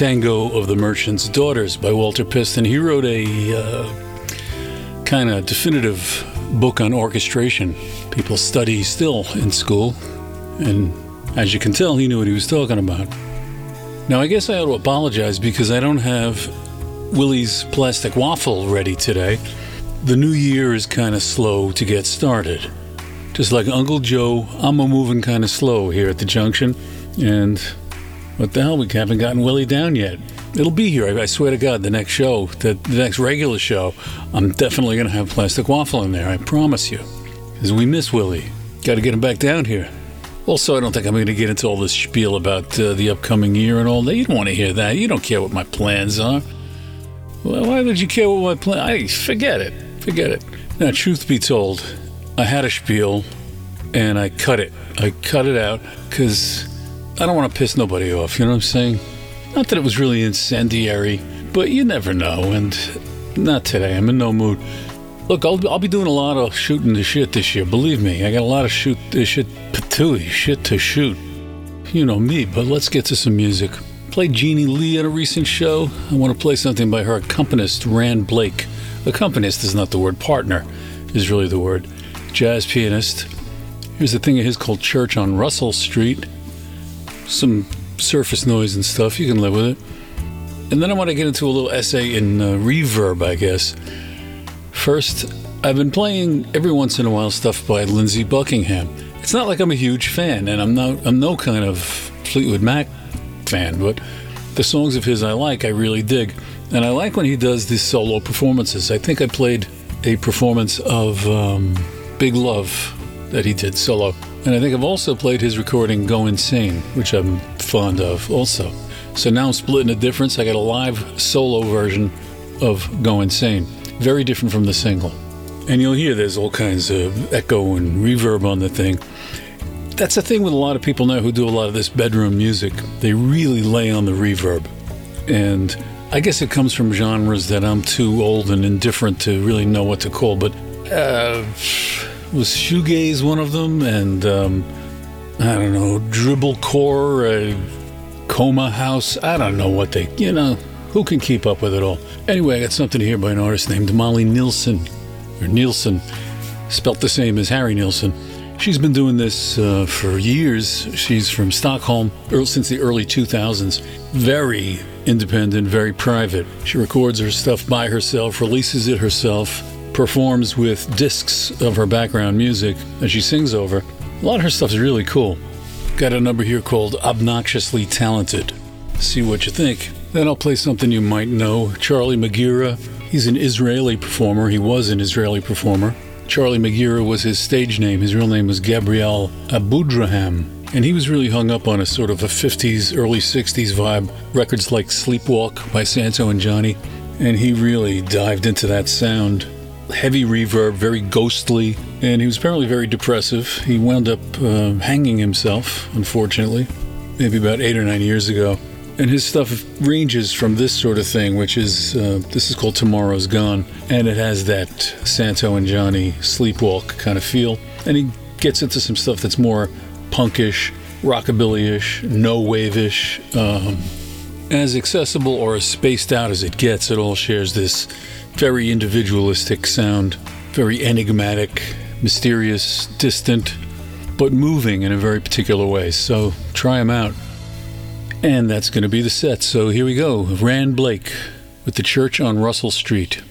Tango of the Merchant's Daughters by Walter Piston. He wrote a uh, kind of definitive book on orchestration. People study still in school, and as you can tell, he knew what he was talking about. Now, I guess I ought to apologize because I don't have Willie's plastic waffle ready today. The new year is kind of slow to get started. Just like Uncle Joe, I'm a moving kind of slow here at the junction, and what the hell, we haven't gotten Willie down yet. It'll be here, I, swear to God, the next show, the, the next regular show, I'm definitely going to have plastic waffle in there, I promise you. Because we miss Willie. Got to get him back down here. Also, I don't think I'm going to get into all this spiel about uh, the upcoming year and all that. You don't want to hear that. You don't care what my plans are. Well, why would you care what my plan? I forget it. Forget it. Now, truth be told, I had a spiel, and I cut it. I cut it out because I don't want to piss nobody off. You know what I'm saying? Not that it was really incendiary, but you never know. And not today. I'm in no mood. Look, I'll, I'll be doing a lot of shooting the shit this year. Believe me, I got a lot of shoot the shit patooey shit to shoot. You know me, but let's get to some music. Played Jeanne Lee at a recent show. I want to play something by her accompanist, Ran Blake. Accompanist is not the word, partner is really the word. Jazz pianist. Here's a thing of his called Church on Russell Street. Some surface noise and stuff, you can live with it. And then I want to get into a little essay in uh, reverb, I guess. First, I've been playing every once in a while stuff by Lindsey Buckingham. It's not like I'm a huge fan, and I'm no I'm no kind of Fleetwood Mac fan, but the songs of his I like, I really dig. And I like when he does these solo performances. I think I played a performance of um, Big Love that he did solo. And I think I've also played his recording Go Insane, which I'm fond of also. So now I'm splitting the difference. I got a live solo version of Go Insane, very different from the single. And you'll hear there's all kinds of echo and reverb on the thing. That's the thing with a lot of people now who do a lot of this bedroom music. They really lay on the reverb. And I guess it comes from genres that I'm too old and indifferent to really know what to call, but uh, was shoegaze one of them? And um, I don't know, dribblecore, uh, coma house. I don't know what they, you know, who can keep up with it all? Anyway, I got something here by an artist named Molly Nilsson, or Nilsson, spelt the same as Harry Nilsson. She's been doing this uh, for years. She's from Stockholm since the early 2000s. Very independent, very private. She records her stuff by herself, releases it herself, performs with discs of her background music that she sings over. A lot of her stuff is really cool. Got a number here called Obnoxiously Talented. See what you think. Then I'll play something you might know. Charlie Megira. He's an Israeli performer. He was an Israeli performer. Charlie Megira was his stage name. His real name was Gabriel Abudraham. And he was really hung up on a sort of a 50s, early 60s vibe. Records like Sleepwalk by Santo and Johnny. And he really dived into that sound. Heavy reverb, very ghostly. And he was apparently very depressive. He wound up uh, hanging himself, unfortunately, maybe about eight or nine years ago. And his stuff ranges from this sort of thing, which is uh, this is called Tomorrow's Gone, and it has that Santo and Johnny sleepwalk kind of feel. And he gets into some stuff that's more punkish, rockabilly-ish, no wave-ish, um, as accessible or as spaced out as it gets. It all shares this very individualistic sound, very enigmatic, mysterious, distant, but moving in a very particular way. So try them out. And that's going to be the set. So here we go. Ran Blake with the church on Russell Street.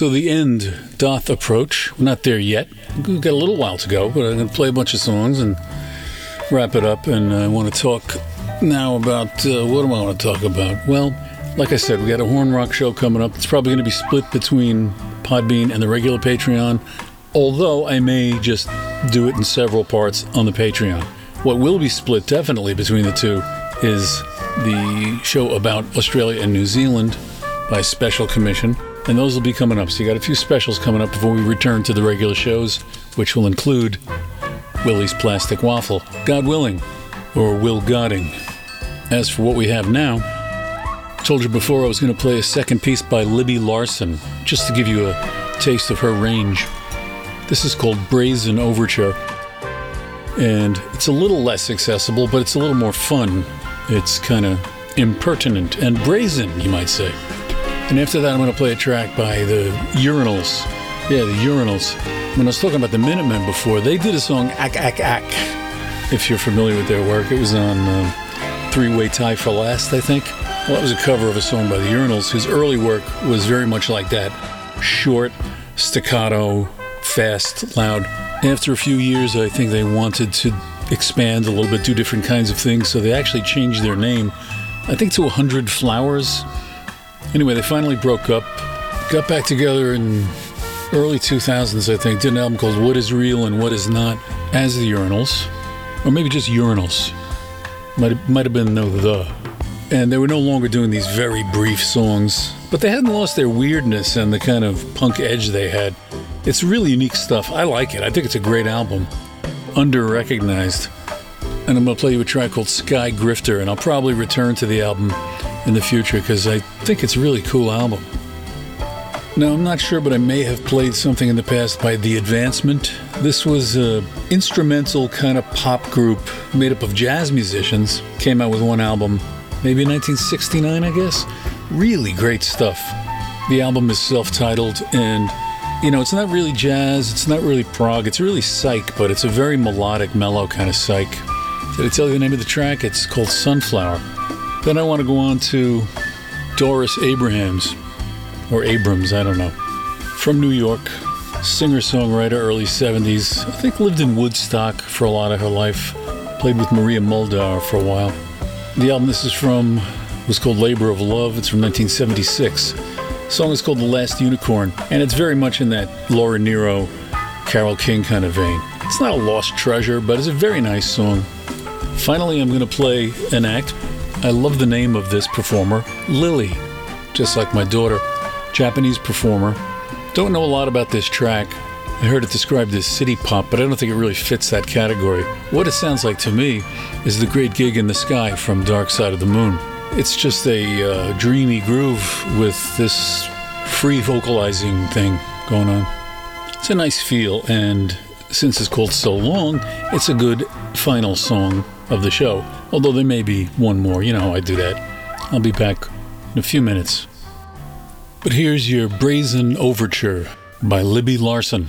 So the end doth approach. We're not there yet. We've got a little while to go, but I'm going to play a bunch of songs and wrap it up. And I want to talk now about uh, what do I want to talk about? Well, like I said, we got a Horn Rock show coming up. It's probably going to be split between Podbean and the regular Patreon, although I may just do it in several parts on the Patreon. What will be split definitely between the two is the show about Australia and New Zealand by special commission. And those will be coming up. So you got a few specials coming up before we return to the regular shows, which will include Willie's Plastic Waffle, God willing, or Will Godding. As for what we have now, I told you before I was going to play a second piece by Libby Larsen, just to give you a taste of her range. This is called Brazen Overture, and it's a little less accessible, but it's a little more fun. It's kind of impertinent and brazen, you might say. And after that, I'm going to play a track by the Urinals. Yeah, the Urinals. When I was talking about the Minutemen before, they did a song, Ack, Ack, Ack, if you're familiar with their work. It was on um, Three Way Tie for Last, I think. Well, that was a cover of a song by the Urinals, whose early work was very much like that short, staccato, fast, loud. After a few years, I think they wanted to expand a little bit, do different kinds of things, so they actually changed their name, I think, to 100 Flowers. Anyway, they finally broke up, got back together in early 2000s, I think, did an album called What Is Real and What Is Not as the Urinals, or maybe just Urinals. Might have, might have been no the. And they were no longer doing these very brief songs, but they hadn't lost their weirdness and the kind of punk edge they had. It's really unique stuff. I like it. I think it's a great album. Under recognized. And I'm going to play you a track called Sky Grifter, and I'll probably return to the album in the future because I think it's a really cool album. Now, I'm not sure, but I may have played something in the past by The Advancement. This was a instrumental kind of pop group made up of jazz musicians. Came out with one album, maybe 1969, I guess. Really great stuff. The album is self-titled and you know, it's not really jazz, it's not really prog, it's really psych, but it's a very melodic, mellow kind of psych. Did I tell you the name of the track? It's called Sunflower. Then I want to go on to Doris Abrahams, or Abrams, I don't know. From New York, singer songwriter, early 70s. I think lived in Woodstock for a lot of her life. Played with Maria Muldaur for a while. The album this is from was called Labor of Love. It's from 1976. The song is called The Last Unicorn, and it's very much in that Laura Nyro, Carole King kind of vein. It's not a lost treasure, but it's a very nice song. Finally, I'm going to play an act. I love the name of this performer, Lily, just like my daughter. Japanese performer. Don't know a lot about this track. I heard it described as city pop, but I don't think it really fits that category. What it sounds like to me is the great gig in the sky from Dark Side of the Moon. It's just a uh, dreamy groove with this free vocalizing thing going on. It's a nice feel, and since it's called So Long, it's a good final song of the show. Although there may be one more. You know how I do that. I'll be back in a few minutes. But here's your Brazen Overture by Libby Larsen.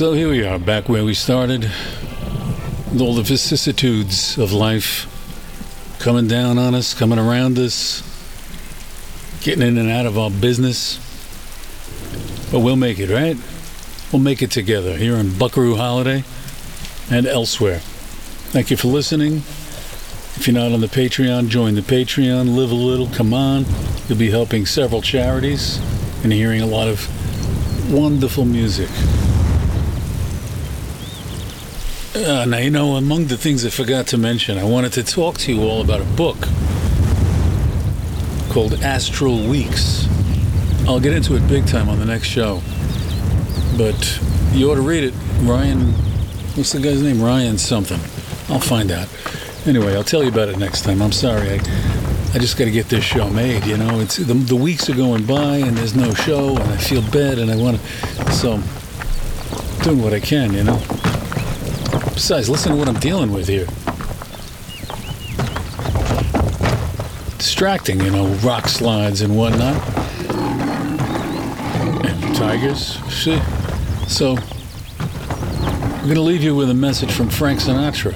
So here we are, back where we started, with all the vicissitudes of life coming down on us, coming around us, getting in and out of our business. But we'll make it, right? We'll make it together here in Buckaroo Holiday and elsewhere. Thank you for listening. If you're not on the Patreon, join the Patreon. Live a little, come on. You'll be helping several charities and hearing a lot of wonderful music. Uh, now, you know, among the things I forgot to mention, I wanted to talk to you all about a book called Astral Weeks. I'll get into it big time on the next show. But you ought to read it. Ryan, what's the guy's name? Ryan something. I'll find out. Anyway, I'll tell you about it next time. I'm sorry. I, I just got to get this show made. You know, it's the, the weeks are going by and there's no show, and I feel bad, and I want to. So, doing what I can. You know. Besides, listen to what I'm dealing with here. Distracting, you know, rock slides and whatnot. And tigers. See? So, I'm going to leave you with a message from Frank Sinatra.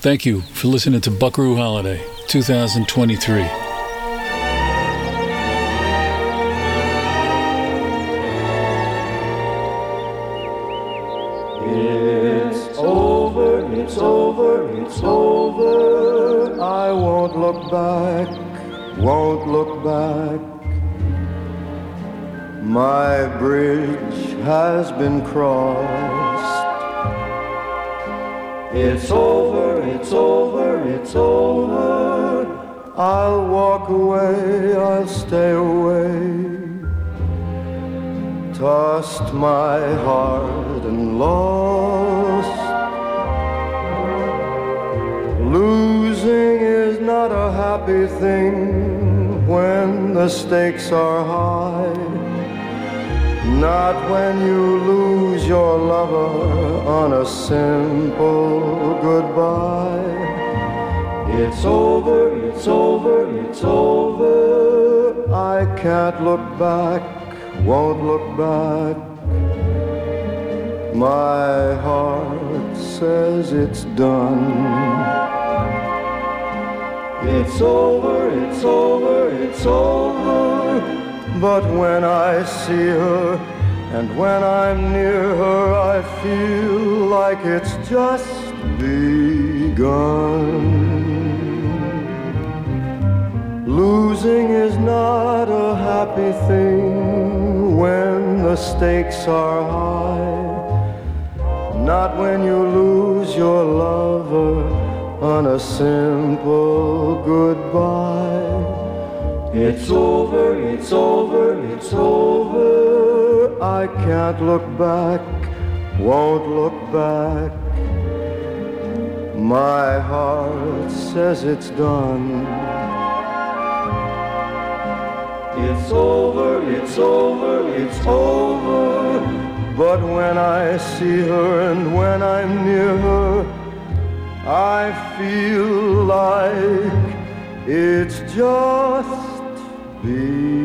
Thank you for listening to Buckaroo Holiday 2023. Been crossed. It's over, it's over, it's over. I'll walk away, I'll stay away tossed my heart and lost. Losing is not a happy thing when the stakes are high. Not when you lose your lover on a simple goodbye. It's over, it's over, it's over. I can't look back won't look back. My heart says it's done. It's over, it's over, it's over. But when I see her and when I'm near her, I feel like it's just begun. Losing is not a happy thing when the stakes are high. Not when you lose your lover on a simple goodbye. It's over, it's over, it's over. I can't look back, won't look back. My heart says it's done. It's over, it's over, it's over. But when I see her and when I'm near her, I feel like it's just begun.